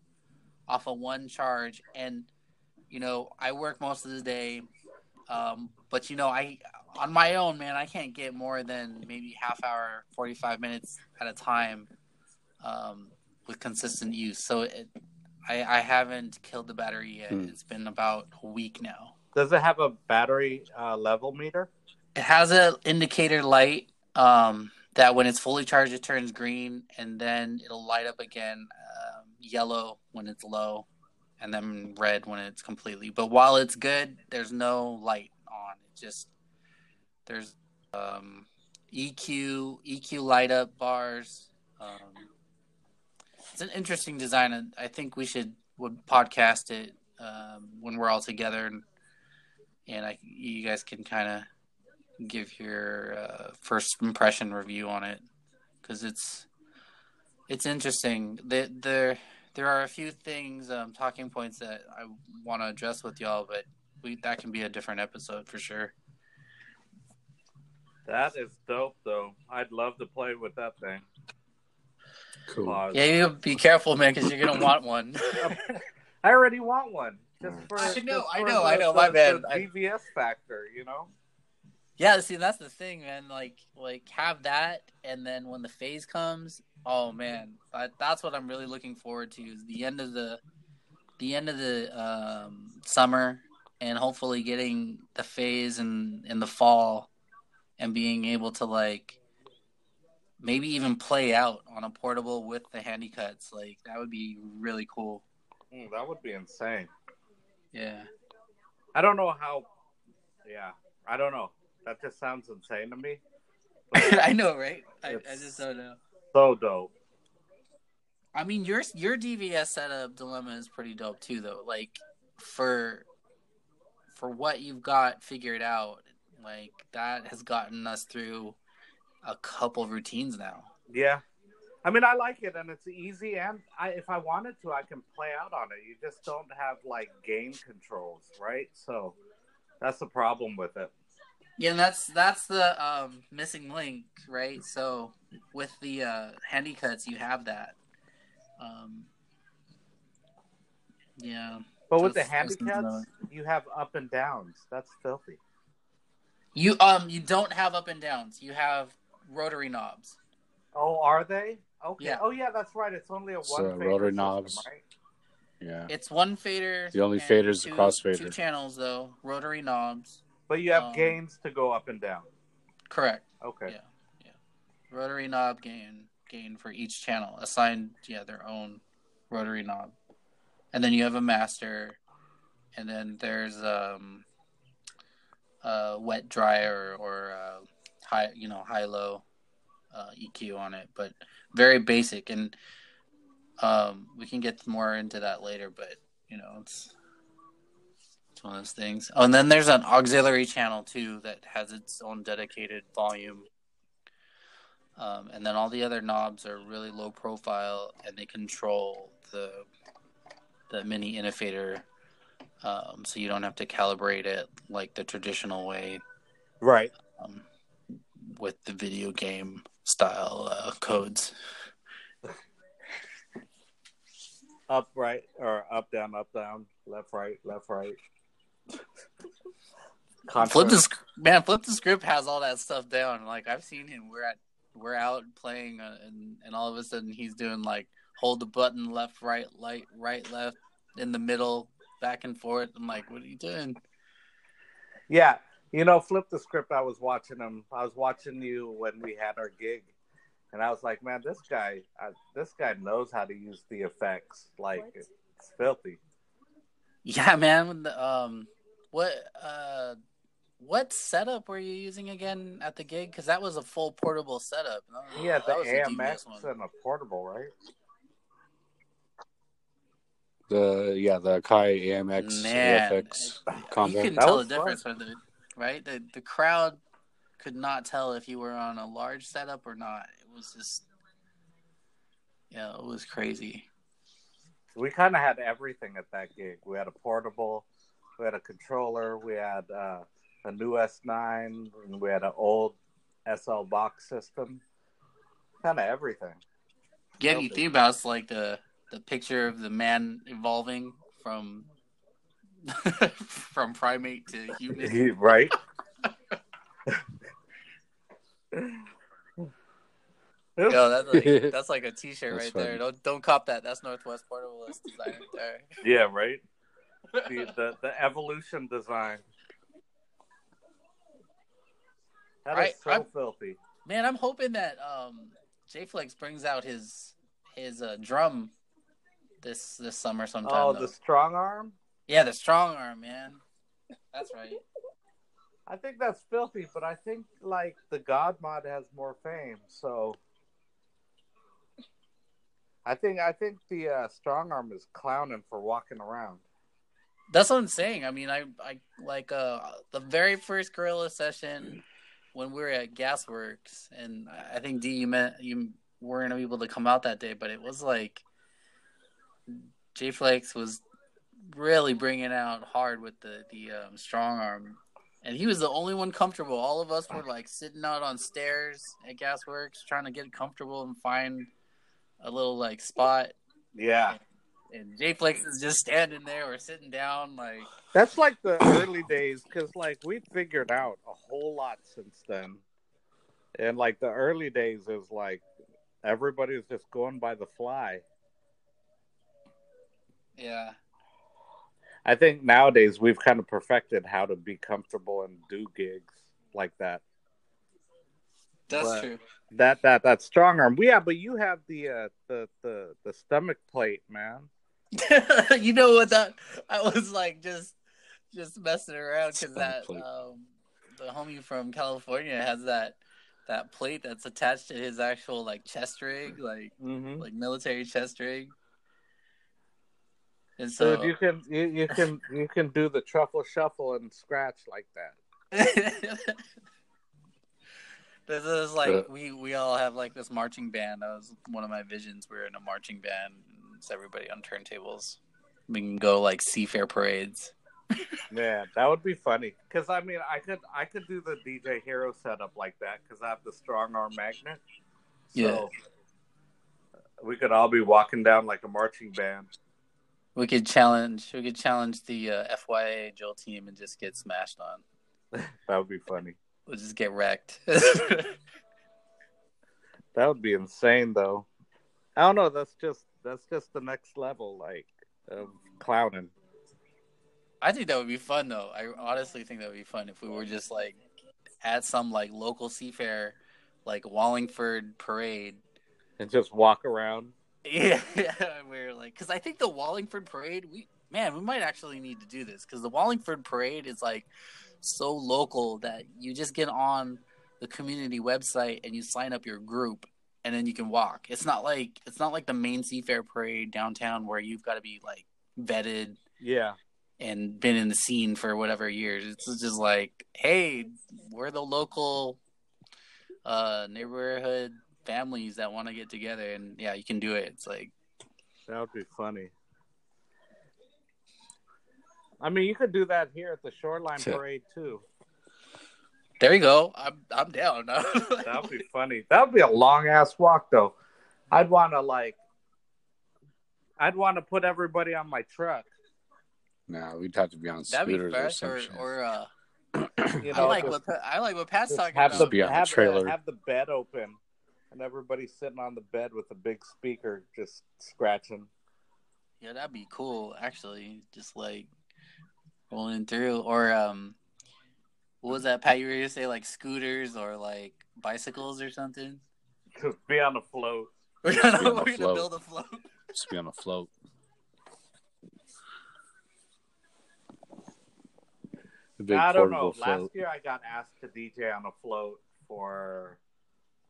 off of one charge, and you know I work most of the day, um, but you know I on my own, man, I can't get more than maybe half hour, forty five minutes at a time um, with consistent use. So it, I, I haven't killed the battery yet. Hmm. It's been about a week now. Does it have a battery uh, level meter? It has an indicator light um, that when it's fully charged, it turns green, and then it'll light up again um, yellow when it's low, and then red when it's completely. But while it's good, there's no light on. It just there's um, EQ EQ light up bars. Um, it's an interesting design. and I think we should would podcast it um, when we're all together, and and I you guys can kind of give your uh, first impression review on it because it's it's interesting. The, there there are a few things, um, talking points that I want to address with y'all, but we that can be a different episode for sure. That is dope, though. I'd love to play with that thing. Cool. Pause. Yeah, you be careful, man, because you're gonna want one. *laughs* I already want one. Just for, I know, just I know, the- I know, the- my bad. The I- DVS factor, you know. Yeah, see, that's the thing, man. Like, like have that, and then when the phase comes, oh man, that, that's what I'm really looking forward to. Is the end of the, the end of the um, summer, and hopefully getting the phase in in the fall, and being able to like maybe even play out on a portable with the handy cuts. Like that would be really cool. Mm, that would be insane. Yeah. I don't know how. Yeah, I don't know. That just sounds insane to me. *laughs* I know, right? I, I just don't know. So dope. I mean, your your DVS setup dilemma is pretty dope too, though. Like for for what you've got figured out, like that has gotten us through a couple routines now. Yeah. I mean, I like it, and it's easy. And I, if I wanted to, I can play out on it. You just don't have like game controls, right? So that's the problem with it. Yeah, and that's that's the um, missing link, right? So with the uh, handy cuts, you have that. Um, yeah, But with the That's- that's handy cuts, you have up and downs. That's filthy. you um you don't have up and downs. You have rotary knobs. Oh, are they? Okay. Yeah. Oh, yeah, that's right. It's only a So, one fader rotor system, knobs. right? Yeah. It's one fader. The only and fader is the two- crossfader. Two channels though, rotary knobs. But you have Um, gains to go up and down. Correct. Okay. Yeah. Yeah. Rotary knob gain gain for each channel assigned yeah their own rotary knob, and then you have a master, and then there's um a wet dry or or uh, high you know high low uh, EQ on it, but very basic and um we can get more into that later, but you know it's it's one of those things. Oh, and then there's an auxiliary channel too that has its own dedicated volume. Um, and then all the other knobs are really low profile, and they control the the mini Innofader, um, so you don't have to calibrate it like the traditional way Right. um, with the video game style uh, codes. Up, right, or up, down, up, down, left, right, left, right. Flip the sc- man, flip the script has all that stuff down. Like I've seen him. We're at we're out playing, uh, and and all of a sudden he's doing like hold the button left, right, light, right, left, in the middle, back and forth. I'm like, what are you doing? Yeah, you know, flip the script. I was watching him. I was watching you when we had our gig, and I was like, man, this guy, uh, this guy knows how to use the effects. Like it's filthy. Yeah, man. when the, um, what uh, what setup were you using again at the gig? Because that was a full portable setup. Yeah, had the That was the AMX DVS and a portable, right? The yeah the Kai AMX Man, FX You combo. couldn't That tell the difference from the right. The the crowd could not tell if you were on a large setup or not. It was just, yeah, it was crazy. We kind of had everything at that gig. We had a portable, we had a controller, we had uh, a new S9, and we had an old SL box system. Kind of everything. Yeah, if you think about it, it's like the the picture of the man evolving from *laughs* from primate to human. right? *laughs* Yo, that's like that's like a T-shirt That's right funny. there. Don't don't cop that. That's Northwest Portable design right there. Yeah, right. The, the the evolution design. That is Right, so I'm- filthy. Man, I'm hoping that um, J Flex brings out his his uh, drum this this summer sometime. Oh, though. the strong arm. Yeah, the strong arm, man. That's right. I think that's filthy, but I think like the God mod has more fame, so I think I think the uh, strong arm is clowning for walking around. That's what I'm saying. I mean, I I like uh the very first gorilla session when we were at Gasworks, and I think D you meant you weren't able to come out that day, but it was like J Flex was really bringing out hard with the the um, strong arm, and he was the only one comfortable. All of us were like sitting out on stairs at Gasworks trying to get comfortable and find a little like spot. Yeah, And J Flex is just standing there or sitting down, like that's like the early days because like we figured out a whole lot since then, and like the early days is like everybody was just going by the fly. yeah. I think nowadays we've kind of perfected how to be comfortable and do gigs like that. That's But- true. That that that strong arm. Yeah, but you have the uh the the the stomach plate, man. *laughs* you know what that I was like just just messing around because that um the homie from California has that that plate that's attached to his actual like chest rig, like Mm-hmm. like military chest rig. And so Dude, you can you, you can you can do the truffle shuffle and scratch like that. *laughs* this is like Uh, we we all have like this marching band. That was one of my visions. We are in a marching band. It's everybody on turntables. We can go like seafair parades. *laughs* Man, that would be funny. Cause I mean, I could I could do the DJ Hero setup like that because I have the strong arm magnet. So Yeah. we could all be walking down like a marching band. We could challenge. We could challenge the uh, FYA Joel team and just get smashed on. *laughs* That would be funny. We'll just get wrecked. *laughs* That would be insane, though. I don't know. That's just that's just the next level, like of clowning. I think that would be fun, though. I honestly think that would be fun if we were just like at some like local seafair, like Wallingford parade. and just walk around. *laughs* Yeah, *laughs* we're like, because I think the Wallingford parade, we man, we might actually need to do this because the Wallingford parade is like so local that you just get on the community website and you sign up your group and then you can walk. It's not like it's not like the main Seafair parade downtown where you've got to be like vetted Yeah, and been in the scene for whatever years. It's just like, hey, we're the local uh neighborhood families that want to get together and yeah, you can do it. It's like that would be funny. I mean, you could do that here at the Shoreline Sure. Parade too. There you go. I'm I'm down. *laughs* That would be funny. That would be a long ass walk, though. I'd want to like, I'd want to put everybody on my truck. Nah, we'd have to be on That'd be scooters or fresh or, shit. or uh *clears throat* You I like just- what Pa- I like what Pat's talking have about. the, Be on the have, trailer. The, have the bed open, and everybody sitting on the bed with a big speaker, just scratching. Yeah, that'd be cool. Actually, just like rolling through, or um, what was that? Pat, you were gonna say like scooters or like bicycles or something. Just *laughs* be on a float. *laughs* We're gonna, we're gonna float. build a float. Just be on a float. The big I don't know. portable Last year I got asked to DJ on a float for,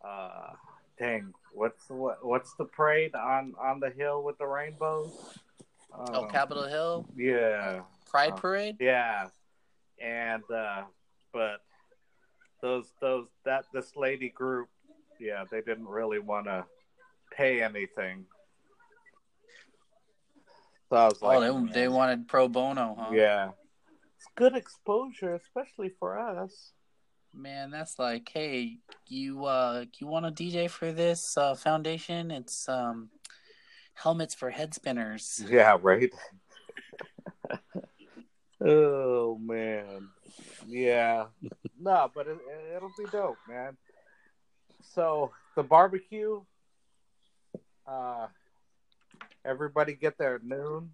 uh, dang, what's what, what's the parade on on the hill with the rainbows? Oh, Um, Capitol Hill Yeah, Pride Oh. Parade. yeah, and uh, but those those that this lady group, yeah, they didn't really want to pay anything. So I was like, oh, they they wanted pro bono, huh? yeah, it's good exposure, especially for us. Man, that's like, hey, you uh, you want a DJ for this uh, foundation? It's um, helmets for head spinners. Yeah, right. *laughs* oh man, yeah, no, but it, it'll be dope, man. So the barbecue, uh, everybody get there at noon,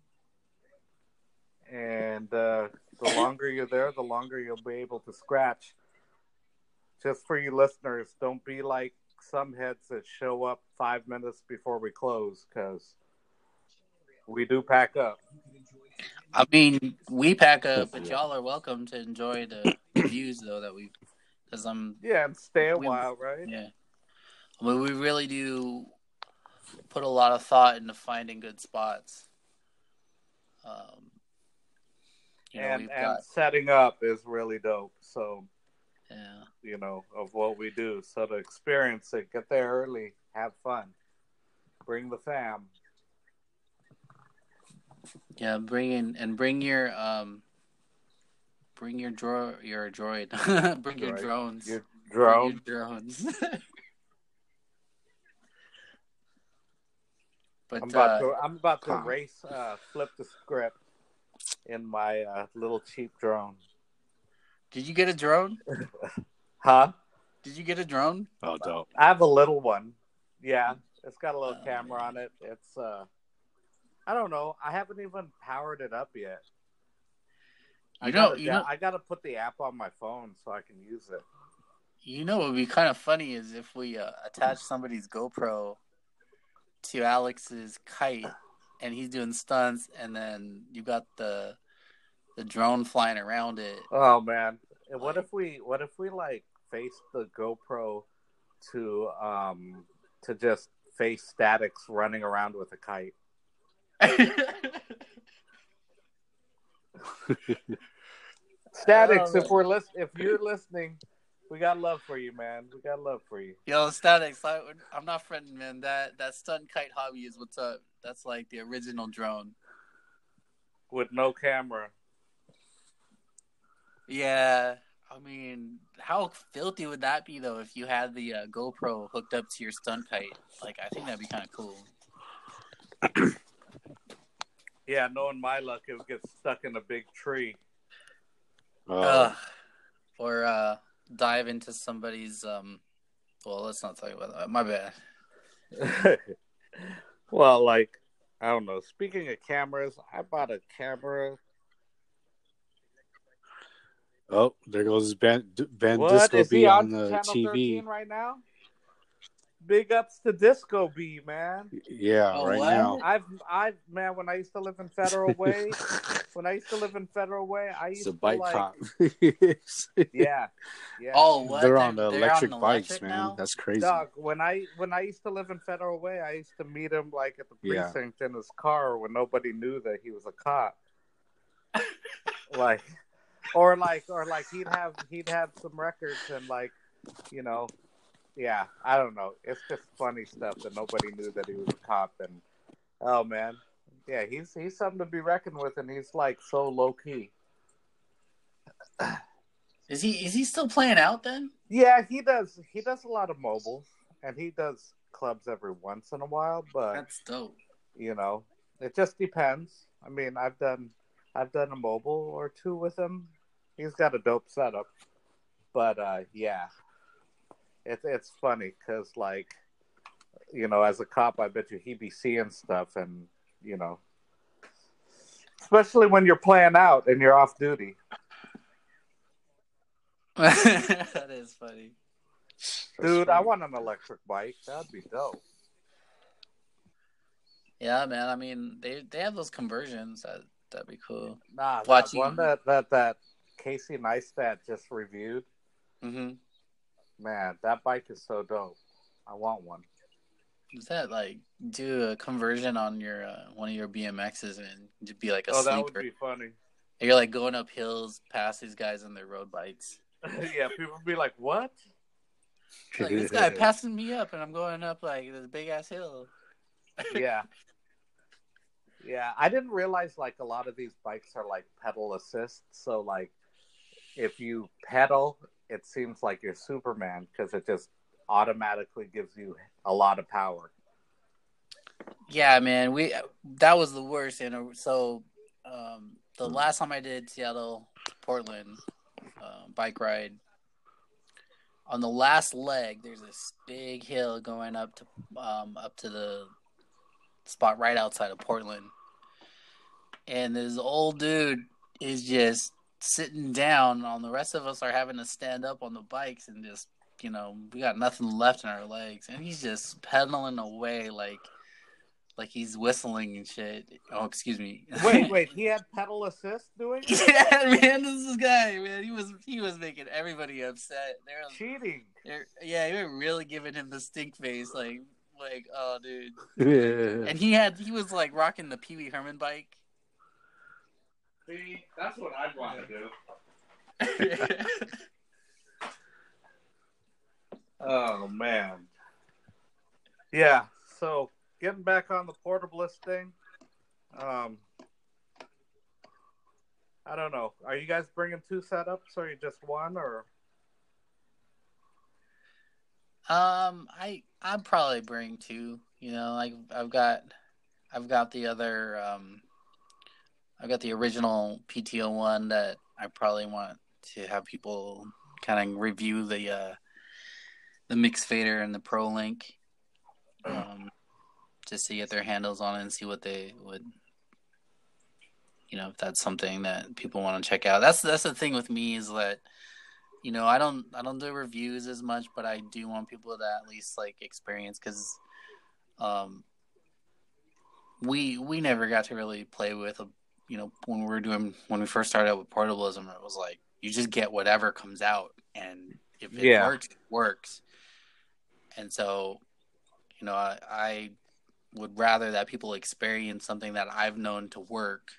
and uh, the longer you're there, the longer you'll be able to scratch. Just for you listeners, don't be like some heads that show up five minutes before we close because we do pack up. I mean, we pack up, but y'all are welcome to enjoy the *clears throat* views though that we, because I'm Yeah, and stay a We- while, right? yeah. I mean, we really do put a lot of thought into finding good spots. Um, you know, and we've and got setting up is really dope. So yeah, you know of what we do. So to experience it, get there early, have fun, bring the fam. Yeah. Bring in and bring your um, bring your dro your droid, *laughs* bring your drones, Your Bring drone. your drones. *laughs* but I'm about uh, to I'm about to huh. race uh, flip the script in my uh, little cheap drone. did you get a drone? *laughs* Huh? Did you get a drone? Oh, dope. I have a little one. Yeah, it's got a little camera on it. It's uh, I don't know. I haven't even powered it up yet. I You know, gotta, you know, I gotta put the app on my phone so I can use it. You know what would be kind of funny is if we uh, attach somebody's GoPro to Alex's kite and he's doing stunts and then you got the the drone flying around it. Oh man, And what if we what if we like face the GoPro to um to just face statics running around with a kite? Statics, Oh, if we're list if you're listening, we got love for you, man. We got love for you. Yo, statics, I, I'm not friending, man. That that stunt kite hobby is what's up. That's like the original drone. With no camera. Yeah, I mean, how filthy would that be though if you had the uh, GoPro hooked up to your stunt kite? Like, I think that'd be kind of cool. *clears throat* Yeah, knowing my luck, it would get stuck in a big tree. Oh, Ugh. or uh, dive into somebody's. um Well, let's not talk about that. My bad. *laughs* well, like I don't know. Speaking of cameras, I bought a camera. oh, there goes Ben, ben What Disco is B he on on the channel TV. 13 right now? Big ups to Disco B, man. Yeah, Oh, right what? now. I've, I've, man. When I used to live in Federal *laughs* Way, when I used to live in Federal Way, I used It's a to bike like, cop. *laughs* yeah, *laughs* yeah. Oh, what? They're on the They're electric on bikes, electric man. now? That's crazy. Dog, when I when I used to live in Federal Way, I used to meet him like at the Yeah. precinct in his car when nobody knew that he was a cop. like, or like, or like he'd have he'd have some records and like, you know, yeah, I don't know. It's just funny stuff that nobody knew that he was a cop and oh man, yeah, he's he's something to be reckoned with and he's like so low key. Is he is he still playing out then? Yeah, he does. He does a lot of mobiles and he does clubs every once in a while, but That's dope. you know it just depends i mean i've done i've done a mobile or two with him he's got a dope setup but uh yeah it's it's funny because like you know as a cop i bet you he be seeing stuff and you know especially when you're playing out and you're off duty *laughs* that is funny. dude i want an electric bike that'd be dope Yeah, man. I mean, they they have those conversions. That that'd be cool. nah that one that that that casey neistat just reviewed hmm man that bike is so dope i want one Is that like do a conversion on your uh, one of your BMXs and be like a oh that would be funny And You're like going up hills past these guys on their road bikes. *laughs* yeah, people be like, "What?" Like this guy passing me up, and I'm going up like this big ass hill. *laughs* Yeah, yeah. I didn't realize like a lot of these bikes are like pedal assist. So like, if you pedal, it seems like you're Superman because it just automatically gives you a lot of power. Yeah, man. We that was the worst. And uh, so um, the last time I did Seattle Portland uh, bike ride, on the last leg, there's this big hill going up to um, up to the spot right outside of Portland. and this old dude is just sitting down. On the rest of us are having to stand up on the bikes and just you know we got nothing left in our legs, and he's just pedaling away like like he's whistling and shit. Oh, excuse me. Wait, *laughs* wait, he had pedal assist doing *laughs* it? yeah, man, this is guy, man. He was he was making everybody upset. They were Cheating. they're- yeah, they were really giving him the stink face, like like oh dude. *laughs* Yeah. And he had he was like rocking the Pee Wee Herman bike. See, that's what I'd want to do. *laughs* Oh man. Yeah. So getting back on the portablist thing. Um, I don't know. Are you guys bringing two setups, or you just one, or Um, I I'd probably bring two. You know, like I've got I've got the other um I've got the original PTO one that I probably want to have people kind of review the uh the mix fader and the Pro Link. Um just to get their handles on it and see what they would you know, if that's something that people want to check out. That's that's the thing with me is that you know i don't i don't do reviews as much but i do want people to at least like experience because um we we never got to really play with a you know when we were doing when we first started out with portablism it was like you just get whatever comes out and if it Yeah. works it works and so you know I, I would rather that people experience something that i've known to work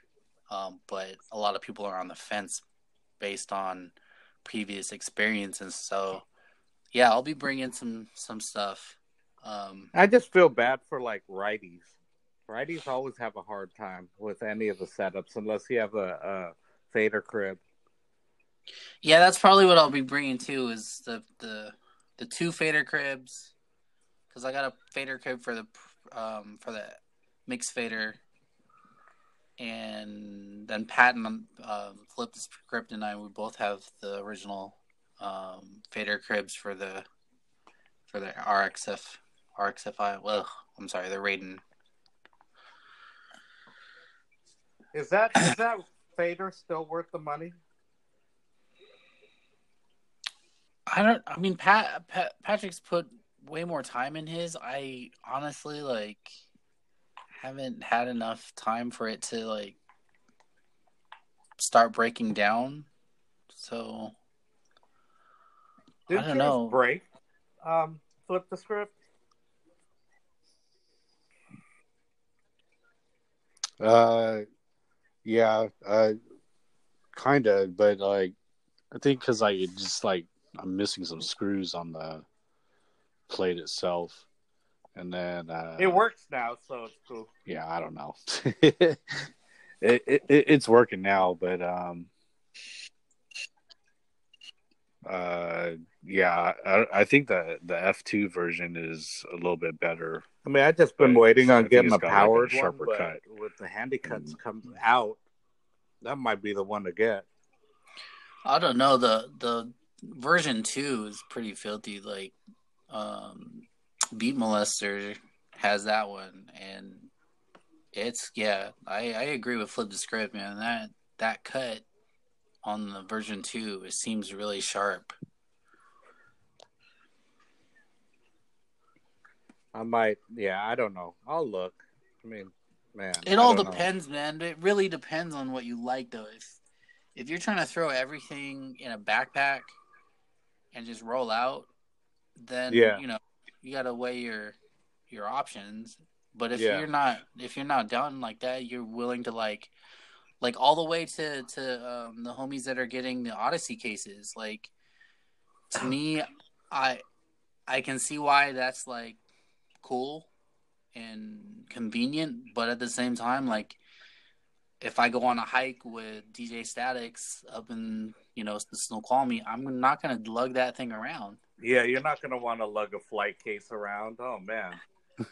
um, but a lot of people are on the fence based on previous experiences. So, yeah, I'll be bringing some some stuff. Um, I just feel bad for like righties. Righties always have a hard time with any of the setups unless you have a, a fader crib. yeah, that's probably what I'll be bringing too. Is the the the two fader cribs because I got a fader crib for the um, for the mix fader, and then Pat and um, Flip the Script and I we both have the original um, fader cribs for the for the RXF RXFI. Well, I'm sorry, the Raiden. Is that is that fader still worth the money? I don't. I mean, Pat, Pat Patrick's put way more time in his. I honestly like haven't had enough time for it to like start breaking down. So Didn't I don't yours know. break? Um, flip the script. Uh, yeah, uh, kind of, but like, I think because like it just like I'm missing some screws on the plate itself, and then uh, It works now, so it's cool. Yeah, I don't know. *laughs* it, it, it it's working now, but um, uh, yeah, I, I think the the F two version is a little bit better. I mean, I've just been waiting on think getting it's a got, like, a sharper one, but cut. with the handy cuts Mm. come out, that might be the one to get. I don't know. The the version two is pretty filthy. Like, um, Beat Molester has that one, and it's yeah. I I agree with Flip the Script, man. That that cut on the version two it seems really sharp. I might, yeah, I don't know. I'll look. I mean, man, It all don't know. depends, man. It really depends on what you like, though. If if you're trying to throw everything in a backpack and just roll out, then Yeah. you know you got to weigh your your options. But if Yeah. you're not if you're not done like that, you're willing to like like all the way to to um, the homies that are getting the Odyssey cases. Like to me, I I can see why that's like cool and convenient, but at the same time, like if I go on a hike with DJ Statics up in you know the Snoqualmie, I'm not gonna lug that thing around. Yeah, you're not to want to lug a flight case around. Oh man,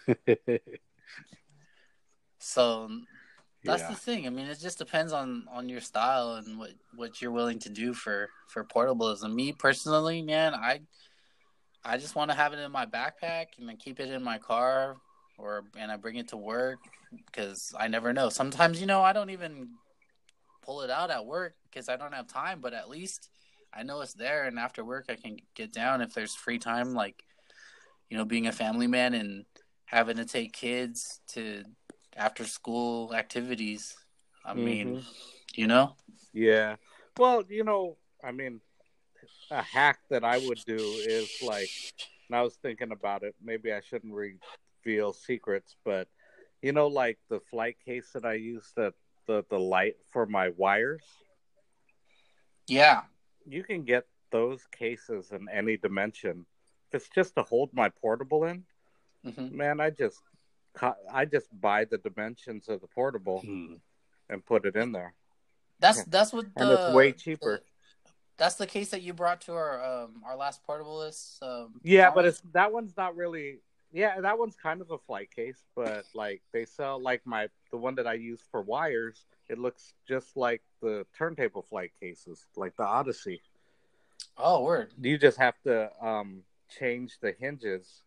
*laughs* So that's yeah. the thing. I mean, it just depends on on your style and what what you're willing to do for for portablism. Me personally, man, I I just want to have it in my backpack and then keep it in my car or and I bring it to work because I never know. Sometimes you know I don't even pull it out at work because I don't have time, but at least I know it's there, and after work I can get down if there's free time, like you know, being a family man and having to take kids to after school activities. I mean, Mhm. you know, Yeah. Well, you know, I mean, a hack that I would do is like, and I was thinking about it. Maybe I shouldn't reveal secrets, but you know, like the flight case that I use, that the the light for my wires. yeah, You can get those cases in any dimension. If it's just to hold my portable in, hmm man, I just I just buy the dimensions of the portable Hmm. and put it in there, that's that's what the and it's way cheaper. That's the case that you brought to our um our last Portablist. Um, Yeah, but it's that one's not really. Yeah, that one's kind of a flight case, but like they sell like my the one that I use for wires. It looks just like the turntable flight cases, like the Odyssey. oh word. You just have to um change the hinges,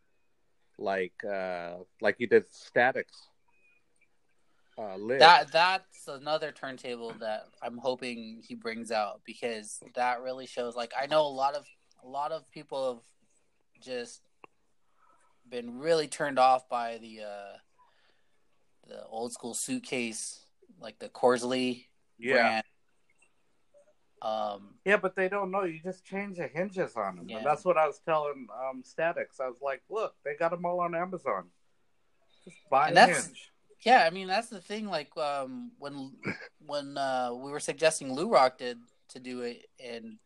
like uh like you did statics. Uh. That that's another turntable that I'm hoping he brings out because that really shows. Like I know a lot of a lot of people have just been really turned off by the uh the old school suitcase, like the Crosley yeah, brand. Um, yeah, but they don't know. You just change the hinges on them, Yeah. and that's what I was telling um statics. I was like, look, they got them all on Amazon. Just buy And a that's- hinge. Yeah, I mean that's the thing. Like um, when when uh, we were suggesting Lou Rock did to do it, and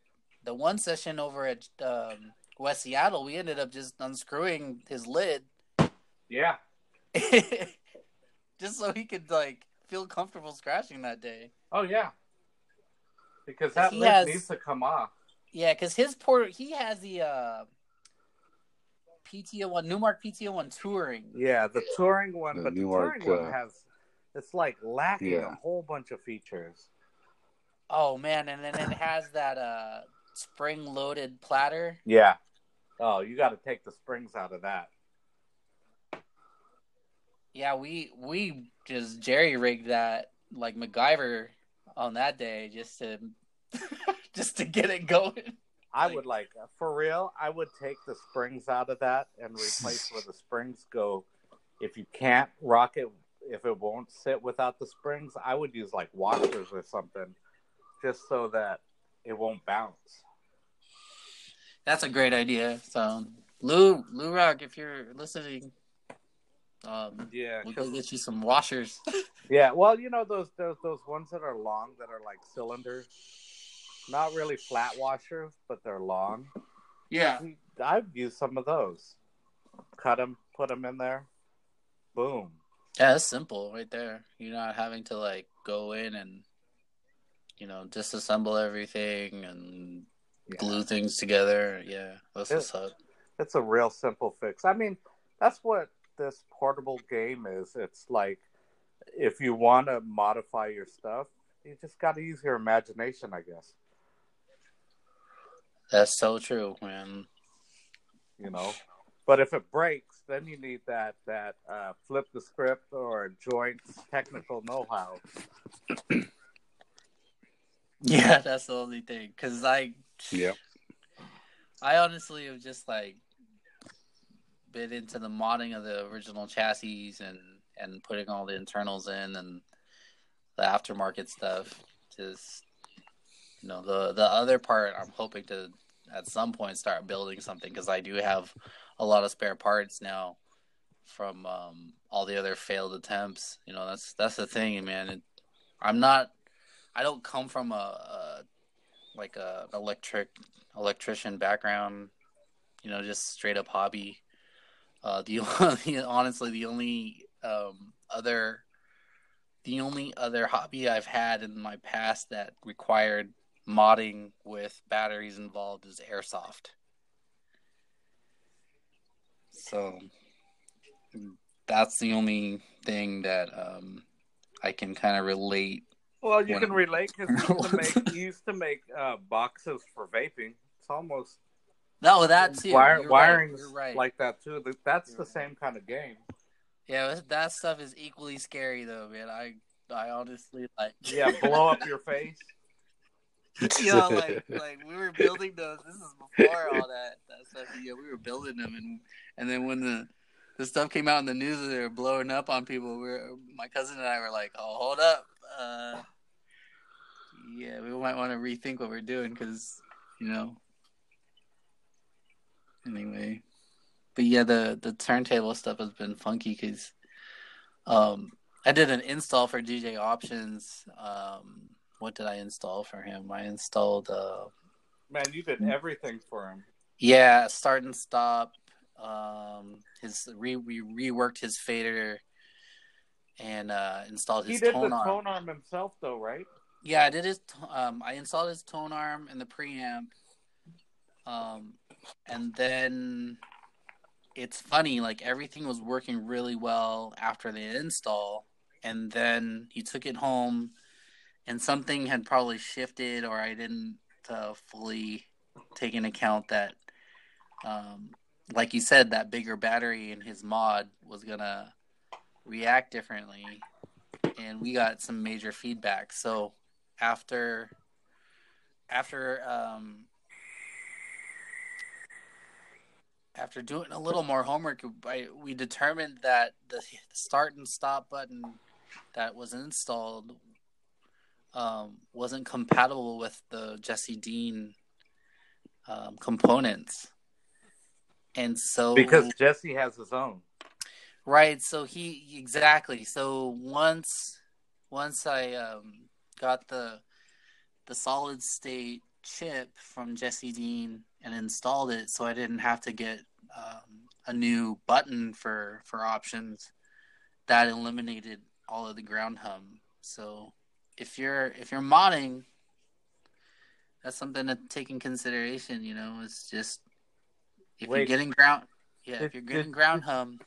the one session over at um, West Seattle, we ended up just unscrewing his lid, Yeah. *laughs* just so he could like feel comfortable scratching that day. Oh yeah. Because that lid has- needs to come off. Yeah, because his port he has the uh, PTO one Numark PTO one touring. Yeah, the touring one, The but the Numark, touring one uh, has it's like lacking Yeah. a whole bunch of features. Oh man, and then it has that uh, spring loaded platter. Yeah. Oh, you got to take the springs out of that. Yeah, we we just jerry rigged that like MacGyver on that day just to *laughs* just to get it going. I Like- would like for real. I would take the springs out of that and replace where the springs go. If you can't rock it, if it won't sit without the springs, I would use like washers or something, just so that it won't bounce. That's a great idea. So Lou Lou Rock, if you're listening, um, Yeah, we'll go get you some washers. *laughs* Yeah, well, you know those those those ones that are long that are like cylinders, not really flat washers, but they're long. yeah, I've used some of those. Cut them, put them in there. Boom. yeah, that's simple right there. You're not having to like go in and you know disassemble everything and Yeah. glue things together. Yeah, that's Yeah. what's up. It's a real simple fix. I mean, that's what this portable game is. It's like if you want to modify your stuff, you just got to use your imagination, I guess. That's so true, man. You know. But if it breaks, then you need that that uh, flip the script or joints technical know-how. *clears throat* Yeah, that's the only thing. Cause I, Yep. I honestly have just like been into the modding of the original chassis and and putting all the internals in and the aftermarket stuff. Just you know the the other part, I'm hoping to at some point start building something because I do have a lot of spare parts now from um, all the other failed attempts. You know that's that's the thing, man. It, I'm not. I don't come from a, a like a electric electrician background. You know, just straight up hobby. Uh, the *laughs* honestly, the only um, other, the only other hobby I've had in my past that required modding with batteries involved is airsoft. So that's the only thing that um, I can kind of relate. Well, you can relate because you used to make, *laughs* you used to make uh, boxes for vaping. It's almost No, that's too. wire, wiring's right. Right. like that too. That's You're the right. same kind of game. Yeah, that stuff is equally scary though, man. I I honestly like Yeah, blow up your face. *laughs* *laughs* know, like like we were building those. This is before all that that stuff. Yeah, we were building them, and and then when the the stuff came out in the news they were blowing up on people, we were, my cousin and I were like, "Oh, hold up, uh, yeah, we might want to rethink what we're doing because you know." Anyway, but yeah, the the turntable stuff has been funky because um, I did an install for DJ Options. Um, what did I install for him? I installed uh Man, you did everything for him. yeah, start and stop. Um his re we reworked his fader and uh installed He did tone the arm. tone arm himself, though, right? Yeah, I did his um I installed his tone arm and the preamp. Um and then it's funny, like everything was working really well after the install and then he took it home and something had probably shifted or I didn't uh, fully take into account that um like you said that bigger battery in his mod was gonna react differently and we got some major feedback. So after after um after doing a little more homework I, we determined that the start and stop button that was installed um, wasn't compatible with the jesse dean um, components and so Because Jesse has his own. Right. So he exactly. So once once I um, got the the solid state chip from Jesse Dean and installed it, so I didn't have to get um, a new button for for options. That eliminated all of the ground hum. So if you're if you're modding, that's something to take in consideration. You know, it's just if you're getting ground, yeah, if Did- you're getting did- ground hum.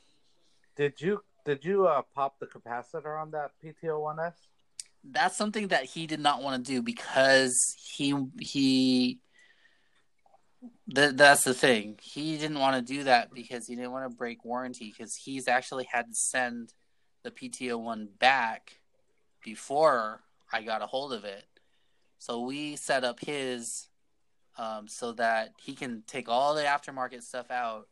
Did you did you uh, pop the capacitor on that PT01S? that's something that he did not want to do because he he th- that's the thing he didn't want to do that because he didn't want to break warranty because he's actually had to send the pto one back before i got a hold of it so we set up his um, so that he can take all the aftermarket stuff out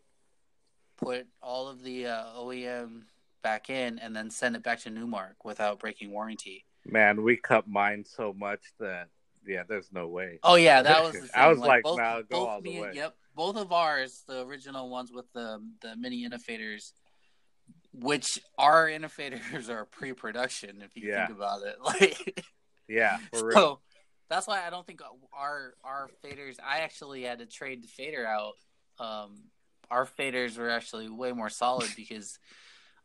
put all of the uh, oem back in and then send it back to Numark without breaking warranty Man, we cut mine so much that yeah, there's no way. Oh yeah, that was. *laughs* I was like, go both all the me, way. Yep, both of ours, the original ones with the the mini Innofaders, which our Innofaders *laughs* are pre-production. If you Yeah. think about it, *laughs* like Yeah, for real. so. That's why I don't think our our faders. I actually had to trade the fader out. Um, our faders were actually way more solid *laughs* because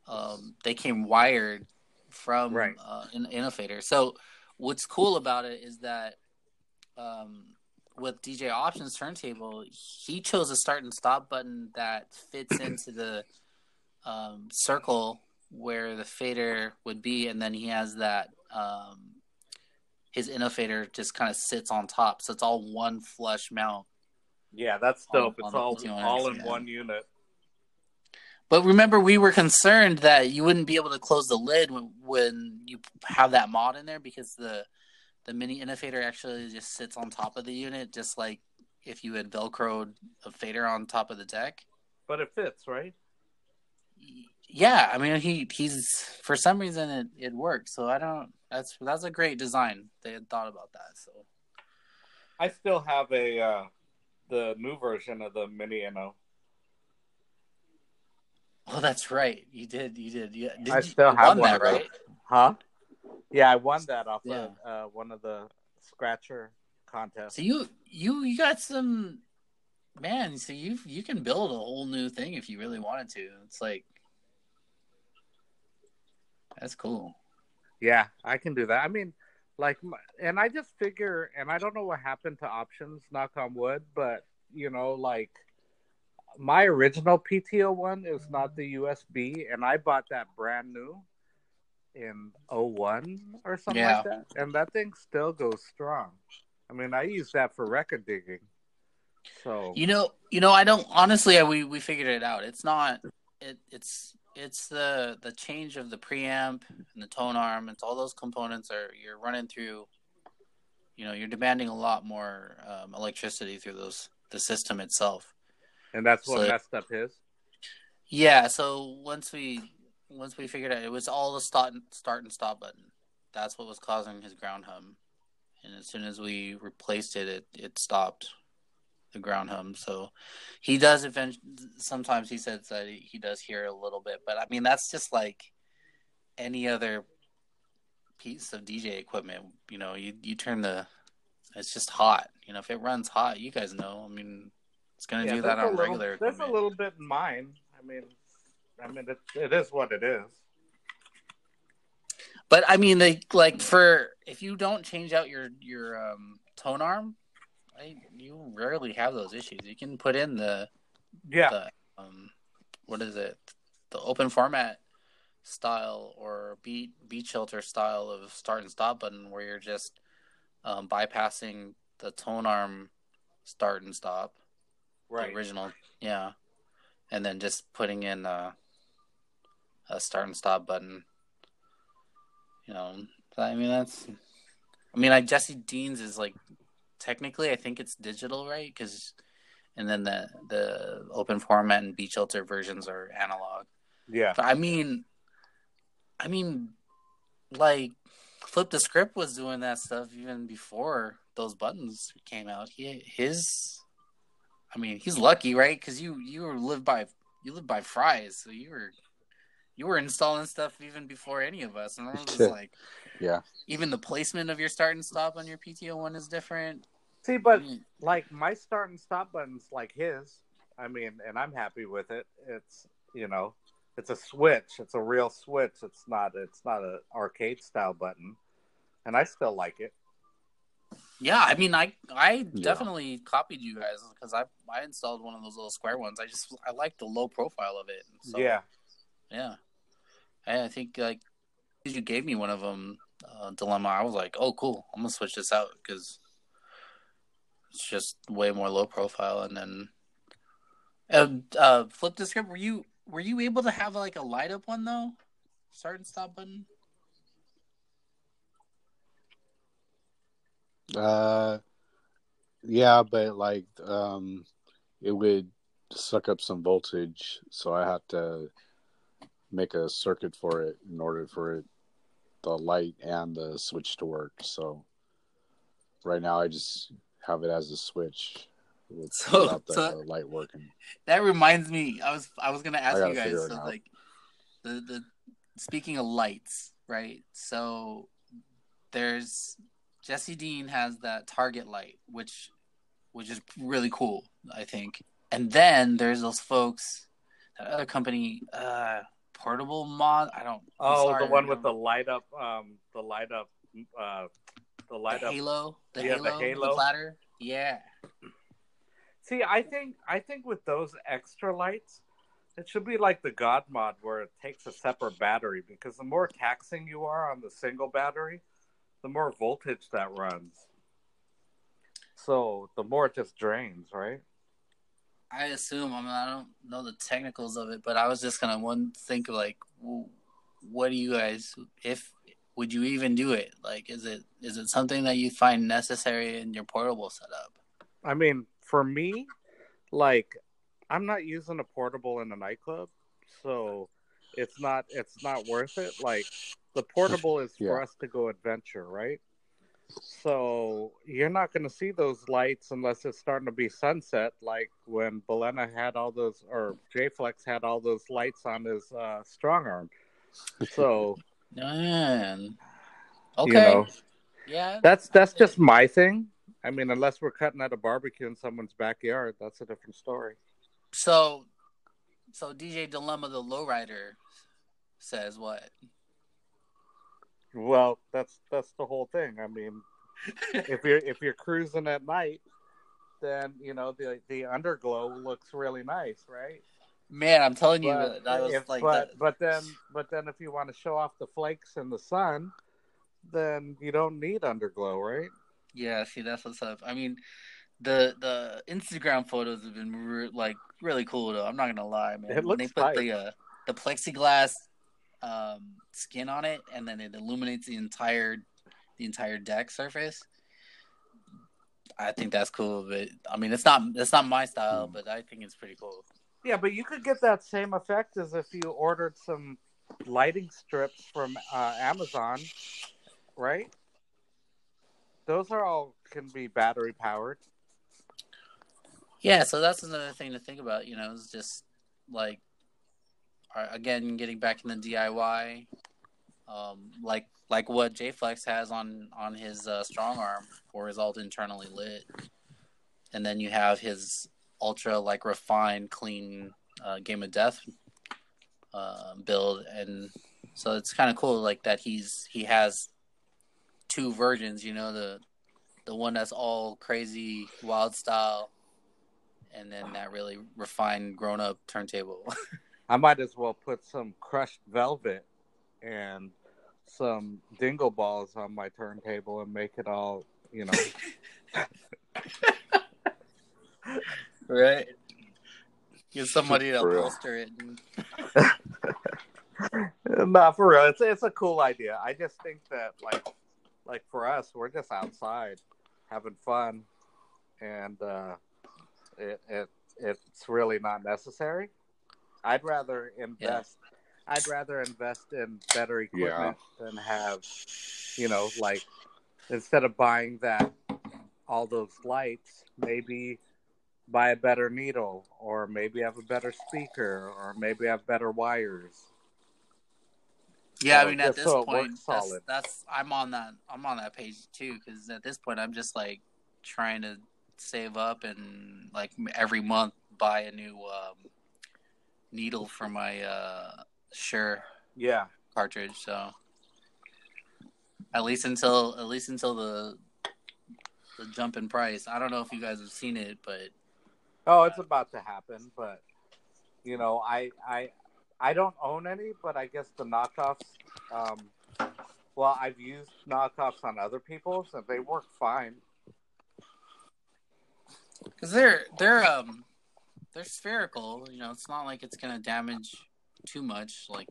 um, they came wired from Right. uh, in, Innofader. So what's cool about it is that um, with DJ Options turntable, he chose a start and stop button that fits *clears throat* into the um, circle where the fader would be, and then he has that um, his Innofader just kind of sits on top, so it's all one flush mount. Yeah, that's dope. on It's the all PT01S, all in yeah. one unit. But remember, we were concerned that you wouldn't be able to close the lid when, when you have that mod in there because the the mini Innofader actually just sits on top of the unit, just like if you had velcroed a fader on top of the deck. But it fits, right? Yeah, I mean he he's for some reason it, it works. So I don't. That's that's a great design. They had thought about that. So I still have a uh the new version of the mini Inno. oh, that's right. You did. You did. Yeah. Did I still you have won one that, of those. right? Huh? Yeah, I won that off Yeah. of uh, one of the scratcher contests. So you you you got some man. So you you can build a whole new thing if you really wanted to. It's like that's cool. Yeah, I can do that. I mean, like, and I just figure, and I don't know what happened to options, knock on wood, but you know, like, my original PTO one is not the USB, and I bought that brand new in 01 or something Yeah. like that, and that thing still goes strong. I mean, I use that for record digging. So You know, you know. I don't honestly. I, we we figured it out. It's not. It it's it's the the change of the preamp and the tone arm. It's all those components are you're running through. You know, you're demanding a lot more um, electricity through those the system itself. And that's what So- messed up his. Yeah. So once we once we figured out it was all the start start and stop button. That's what was causing his ground hum. And as soon as we replaced it, it it stopped the ground hum. So he does eventually. Sometimes he says that he does hear a little bit, but I mean that's just like any other piece of DJ equipment. You know, you you turn the it's just hot. You know, if it runs hot, you guys know. I mean, it's gonna do that on little- regular. There's a little bit in mine. I mean, I mean, it, it is what it is. But I mean, like, like for if you don't change out your your um, tone arm, I, you rarely have those issues. You can put in the Yeah, the um, what is it, the open format style or beat beat shelter style of start and stop button, where you're just um, bypassing the tone arm start and stop, right. the original, yeah, and then just putting in a, a start and stop button. You know, I mean that's. I mean, like Jesse Dean's is like technically, I think it's digital, right? Because, and then the the open format and beat shelter versions are analog. Yeah, But I mean, I mean, like Flip the Script was doing that stuff even before those buttons came out. He his, I mean, he's lucky, right? Because you you live by you live by Fry's, so you were you were installing stuff even before any of us, and I was just *laughs* like, Yeah. even the placement of your start and stop on your PTO one is different. See, but I mean, like my start and stop buttons, like his. I mean, and I'm happy with it. It's you know, it's a switch. It's a real switch. It's not. It's not an arcade style button, and I still like it. Yeah, I mean, I I Yeah. definitely copied you guys because I I installed one of those little square ones. I just I like the low profile of it. So, yeah, yeah. I, I think like you gave me one of them, uh, dilemma. I was like, oh, cool. I'm gonna switch this out because it's just way more low profile. And then, uh, uh, flip the script. Were you were you able to have like a light up one though? Start and stop button. Uh, yeah, but like, um, it would suck up some voltage, so I had to make a circuit for it in order for it, the light and the switch to work. So right now, I just have it as a switch with, So- without the so- light working. That reminds me. I was I was gonna ask you guys. So like the the speaking of lights, right? So there's Jesse Dean has that Target light, which which is really cool, I think. And then there's those folks, that other company, uh, Portable Mod. I don't. I'm Oh, sorry, the one with the light up, um, the light up, uh, the light the up. Halo, the Yeah, the Halo, Halo. the platter. Yeah, See, I think, I think with those extra lights, it should be like the God mod where it takes a separate battery because the more taxing you are on the single battery, the more voltage that runs. So the more it just drains, right? I assume. I mean, I don't know the technicals of it, but I was just gonna one think of like, what do you guys, if would you even do it? Like, is it is it something that you find necessary in your portable setup? I mean, for me, like I'm not using a portable in a nightclub, so it's not it's not worth it. Like the portable is for us to go adventure, right? So you're not going to see those lights unless it's starting to be sunset, like when Belena had all those, or J Flex had all those lights on his uh, strong arm. So *laughs* Man. Okay. you know, yeah. that's that's just my thing. I mean, unless we're cutting at a barbecue in someone's backyard, that's a different story. So, so DJ Dilemma, the lowrider, says what? Well, that's that's the whole thing. I mean, if you're if you're cruising at night, then you know the the underglow looks really nice, right? Man, I'm telling you, But that was if, like, but the- but then but then if you want to show off the flakes in the sun, then you don't need underglow, right? Yeah, see, that's what's up. I mean, the the Instagram photos have been re- like really cool though. I'm not gonna lie, man. It When they put tight. the uh, the plexiglass um, skin on it, and then it illuminates the entire the entire deck surface. I think that's cool, but I mean, it's not it's not my style, but I think it's pretty cool. Yeah, but you could get that same effect as if you ordered some lighting strips from uh, Amazon, right? Those are all can be battery powered. Yeah, so that's another thing to think about. You know, it's just like uh, again getting back in the DIY, um, like like what J Flex has on on his uh, strong arm for his alt internally lit, and then you have his ultra like refined, clean uh, game of death uh, build, and so it's kind of cool like that he's he has two versions. You know the the one that's all crazy wild style, and then that really refined grown up turntable. *laughs* I might as well put some crushed velvet and some dingle balls on my turntable and make it all, you know. *laughs* right. Get somebody to upholster it. And... *laughs* Not for real. It's it's a cool idea. I just think that like like for us, we're just outside having fun, and uh, it it it's really not necessary. I'd rather invest. I'd rather invest in better equipment than have, you know, like instead of buying that all those lights, maybe buy a better needle, or maybe have a better speaker, or maybe have better wires. Yeah, So, I mean, at this so point, works that's, that's I'm on that I'm on that page too because at this point, I'm just like trying to save up and like every month buy a new um, needle for my uh, Shure Yeah. cartridge. So at least until at least until the the jump in price. I don't know if you guys have seen it, but Oh, it's about to happen, but you know, I I I don't own any, but I guess the knockoffs. Um, well, I've used knockoffs on other people's, and they work fine. because they're they're um they're spherical. You know, it's not like it's gonna damage too much. Like,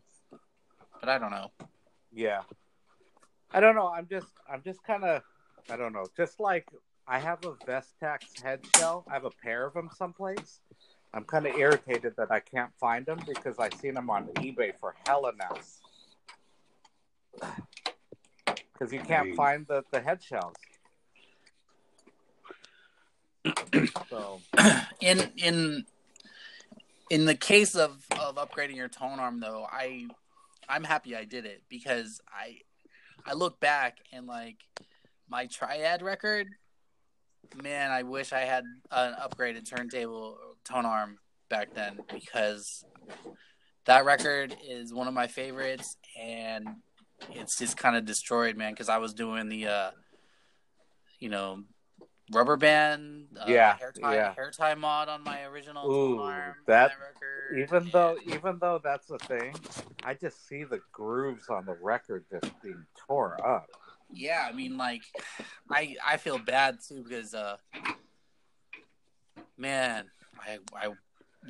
but I don't know. Yeah, I don't know. I'm just I'm just kind of I don't know. Just like I have a Vestax head shell, I have a pair of them someplace. I'm kind of irritated that I can't find them because I've seen them on eBay for hella now. Because you can't Hey. find the, the head shells. *clears throat* so in in in the case of of upgrading your tone arm though i i'm happy i did it because i i look back and like my triad record man i wish i had an upgraded turntable tone arm back then because that record is one of my favorites and it's just kind of destroyed man because i was doing the uh you know rubber band uh, Yeah, hair tie yeah. hair tie mod on my original Ooh, arm that- record even though *laughs* even though that's the thing, I just see the grooves on the record just being tore up. yeah i mean like i i feel bad too because uh man i i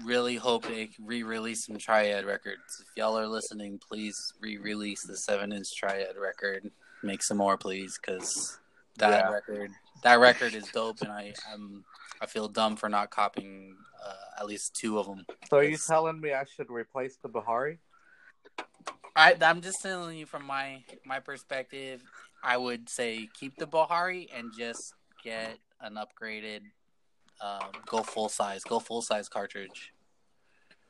really hope they re-release some triad records if y'all are listening please re-release the seven inch triad record make some more please because that Yeah. record that record is dope and i i'm i feel dumb for not copying uh, at least two of them So are you telling me I should replace the Bahari? I, I'm just telling you from my my perspective. I would say keep the Bahari and just get an upgraded, um, go full size, go full size cartridge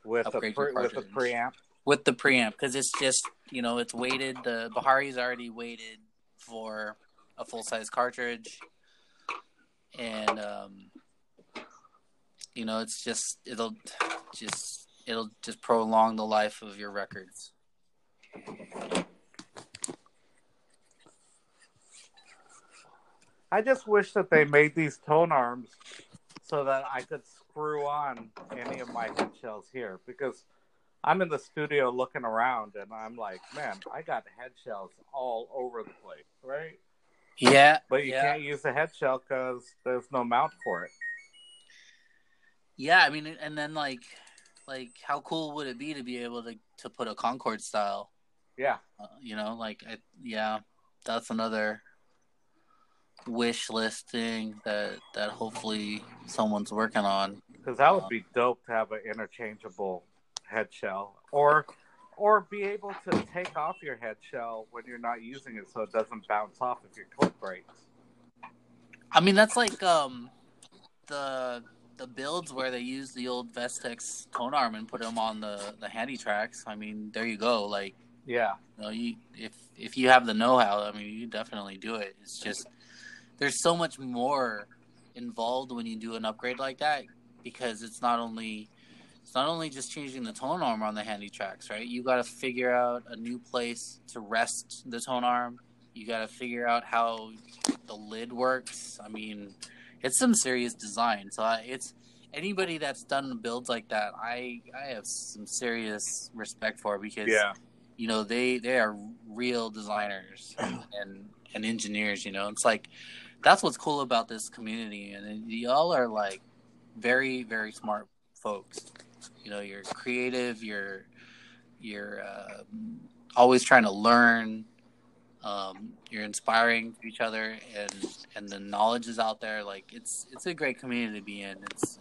with a pre, with a preamp. with the preamp because it's just you know it's weighted. The Bahari's already weighted for a full size cartridge, and um, you know it's just it'll just it'll just prolong the life of your records. I just wish that they made these tone arms so that I could screw on any of my head shells here because I'm in the studio looking around and I'm like, man, I got head shells all over the place, right? Yeah, But you yeah. can't use the head shell because there's no mount for it. Yeah, I mean, and then like, like how cool would it be to be able to to put a Concorde style? Yeah, Uh, you know, like I, yeah, that's another wish list thing that that hopefully someone's working on. because that would be dope to have an interchangeable head shell, or or be able to take off your head shell when you're not using it, so it doesn't bounce off if your clip breaks. I mean, that's like um the the builds where they use the old Vestax tone arm and put them on the the Handy Trax. I mean, there you go. Like Yeah, you know, you if if you have the know how, I mean, you definitely do it. It's just there's so much more involved when you do an upgrade like that because it's not only it's not only just changing the tone arm on the Handy Trax, right? You got to figure out a new place to rest the tone arm. You got to figure out how the lid works. I mean, it's some serious design. So it's anybody that's done builds like that. I I have some serious respect for because yeah, you know they they are real designers *clears throat* and and engineers you know it's like that's what's cool about this community and y'all are like very very smart folks you know you're creative you're you're uh, always trying to learn um, you're inspiring to each other and and the knowledge is out there like it's it's a great community to be in it's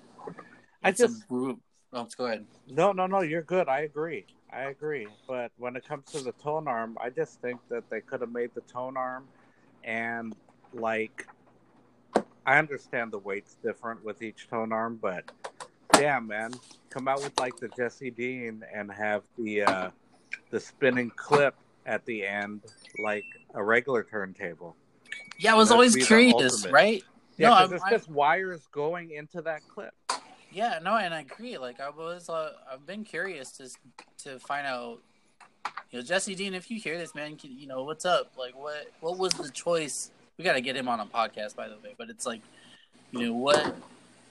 I it's just a group oh, let's go ahead no, no, no. You're good. I agree. I agree. But when it comes to the tone arm, I just think that they could have made the tone arm, and like, I understand the weight's different with each tone arm, but damn, man, come out with like the Jesse Dean and have the uh, the spinning clip at the end, like a regular turntable. yeah i was always curious right Yeah, No, it's I- just wires going into that clip. Yeah, no, and I agree. Like I was, uh, I've been curious to to find out. You know, Jesse Dean, if you hear this, man, can, you know what's up? Like, what what was the choice? We got to get him on a podcast, by the way. But it's like, you know, what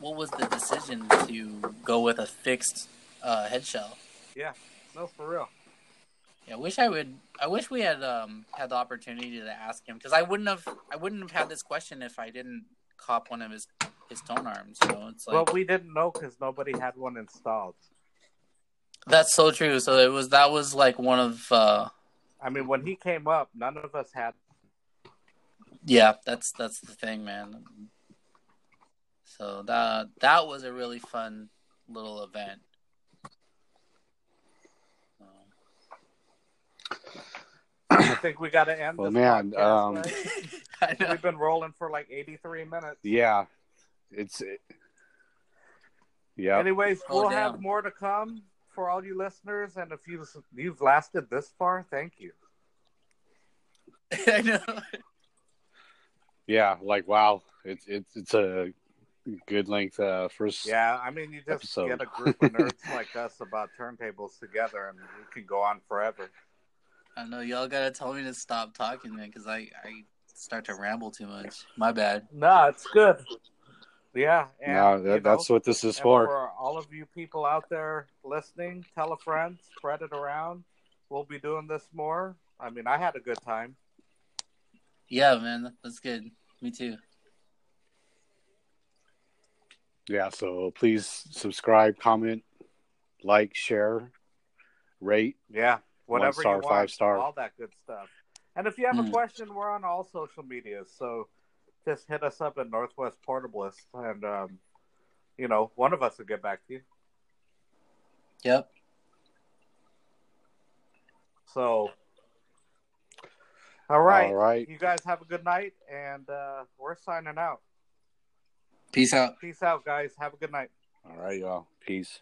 what was the decision to go with a fixed uh, head shell? Yeah, no, for real. Yeah, I wish I would. I wish we had um had the opportunity to ask him because I wouldn't have. I wouldn't have had this question if I didn't cop one of his his tone arms. You know, it's like well, we didn't know because nobody had one installed. That's so true. So it was that was like one of uh I mean, when he came up, none of us had. yeah, that's that's the thing, man. So that that was a really fun little event. I think we got to end. Well, this man, podcast, um, right? *laughs* We've been rolling for like eighty-three minutes. Yeah, it's it, yeah. Anyways, Oh, we'll damn. have more to come for all you listeners, and if you you've lasted this far, thank you. *laughs* I know. Yeah, like wow, it's it's it's a good length uh first. Yeah, I mean, you just Episode. get a group of nerds *laughs* like us about turntables together, and we can go on forever. I know y'all gotta tell me to stop talking, man, because I I start to ramble too much. My bad. No, it's good. Yeah, and no, you that, that's know, what this is for. for all of you people out there listening, tell a friend, spread it around. We'll be doing this more. I mean, I had a good time. Yeah, man, that's good. Me too. Yeah, so please subscribe, comment, like, share, rate. Yeah, whatever star, you want, five star. all that good stuff. And if you have a Mm. question, we're on all social medias, so just hit us up at Northwest Portablist, and um, you know, one of us will get back to you. Yep. So, all right, All right. you guys have a good night, and uh, we're signing out. Peace out. Peace out, guys. Have a good night. All right, y'all. Peace.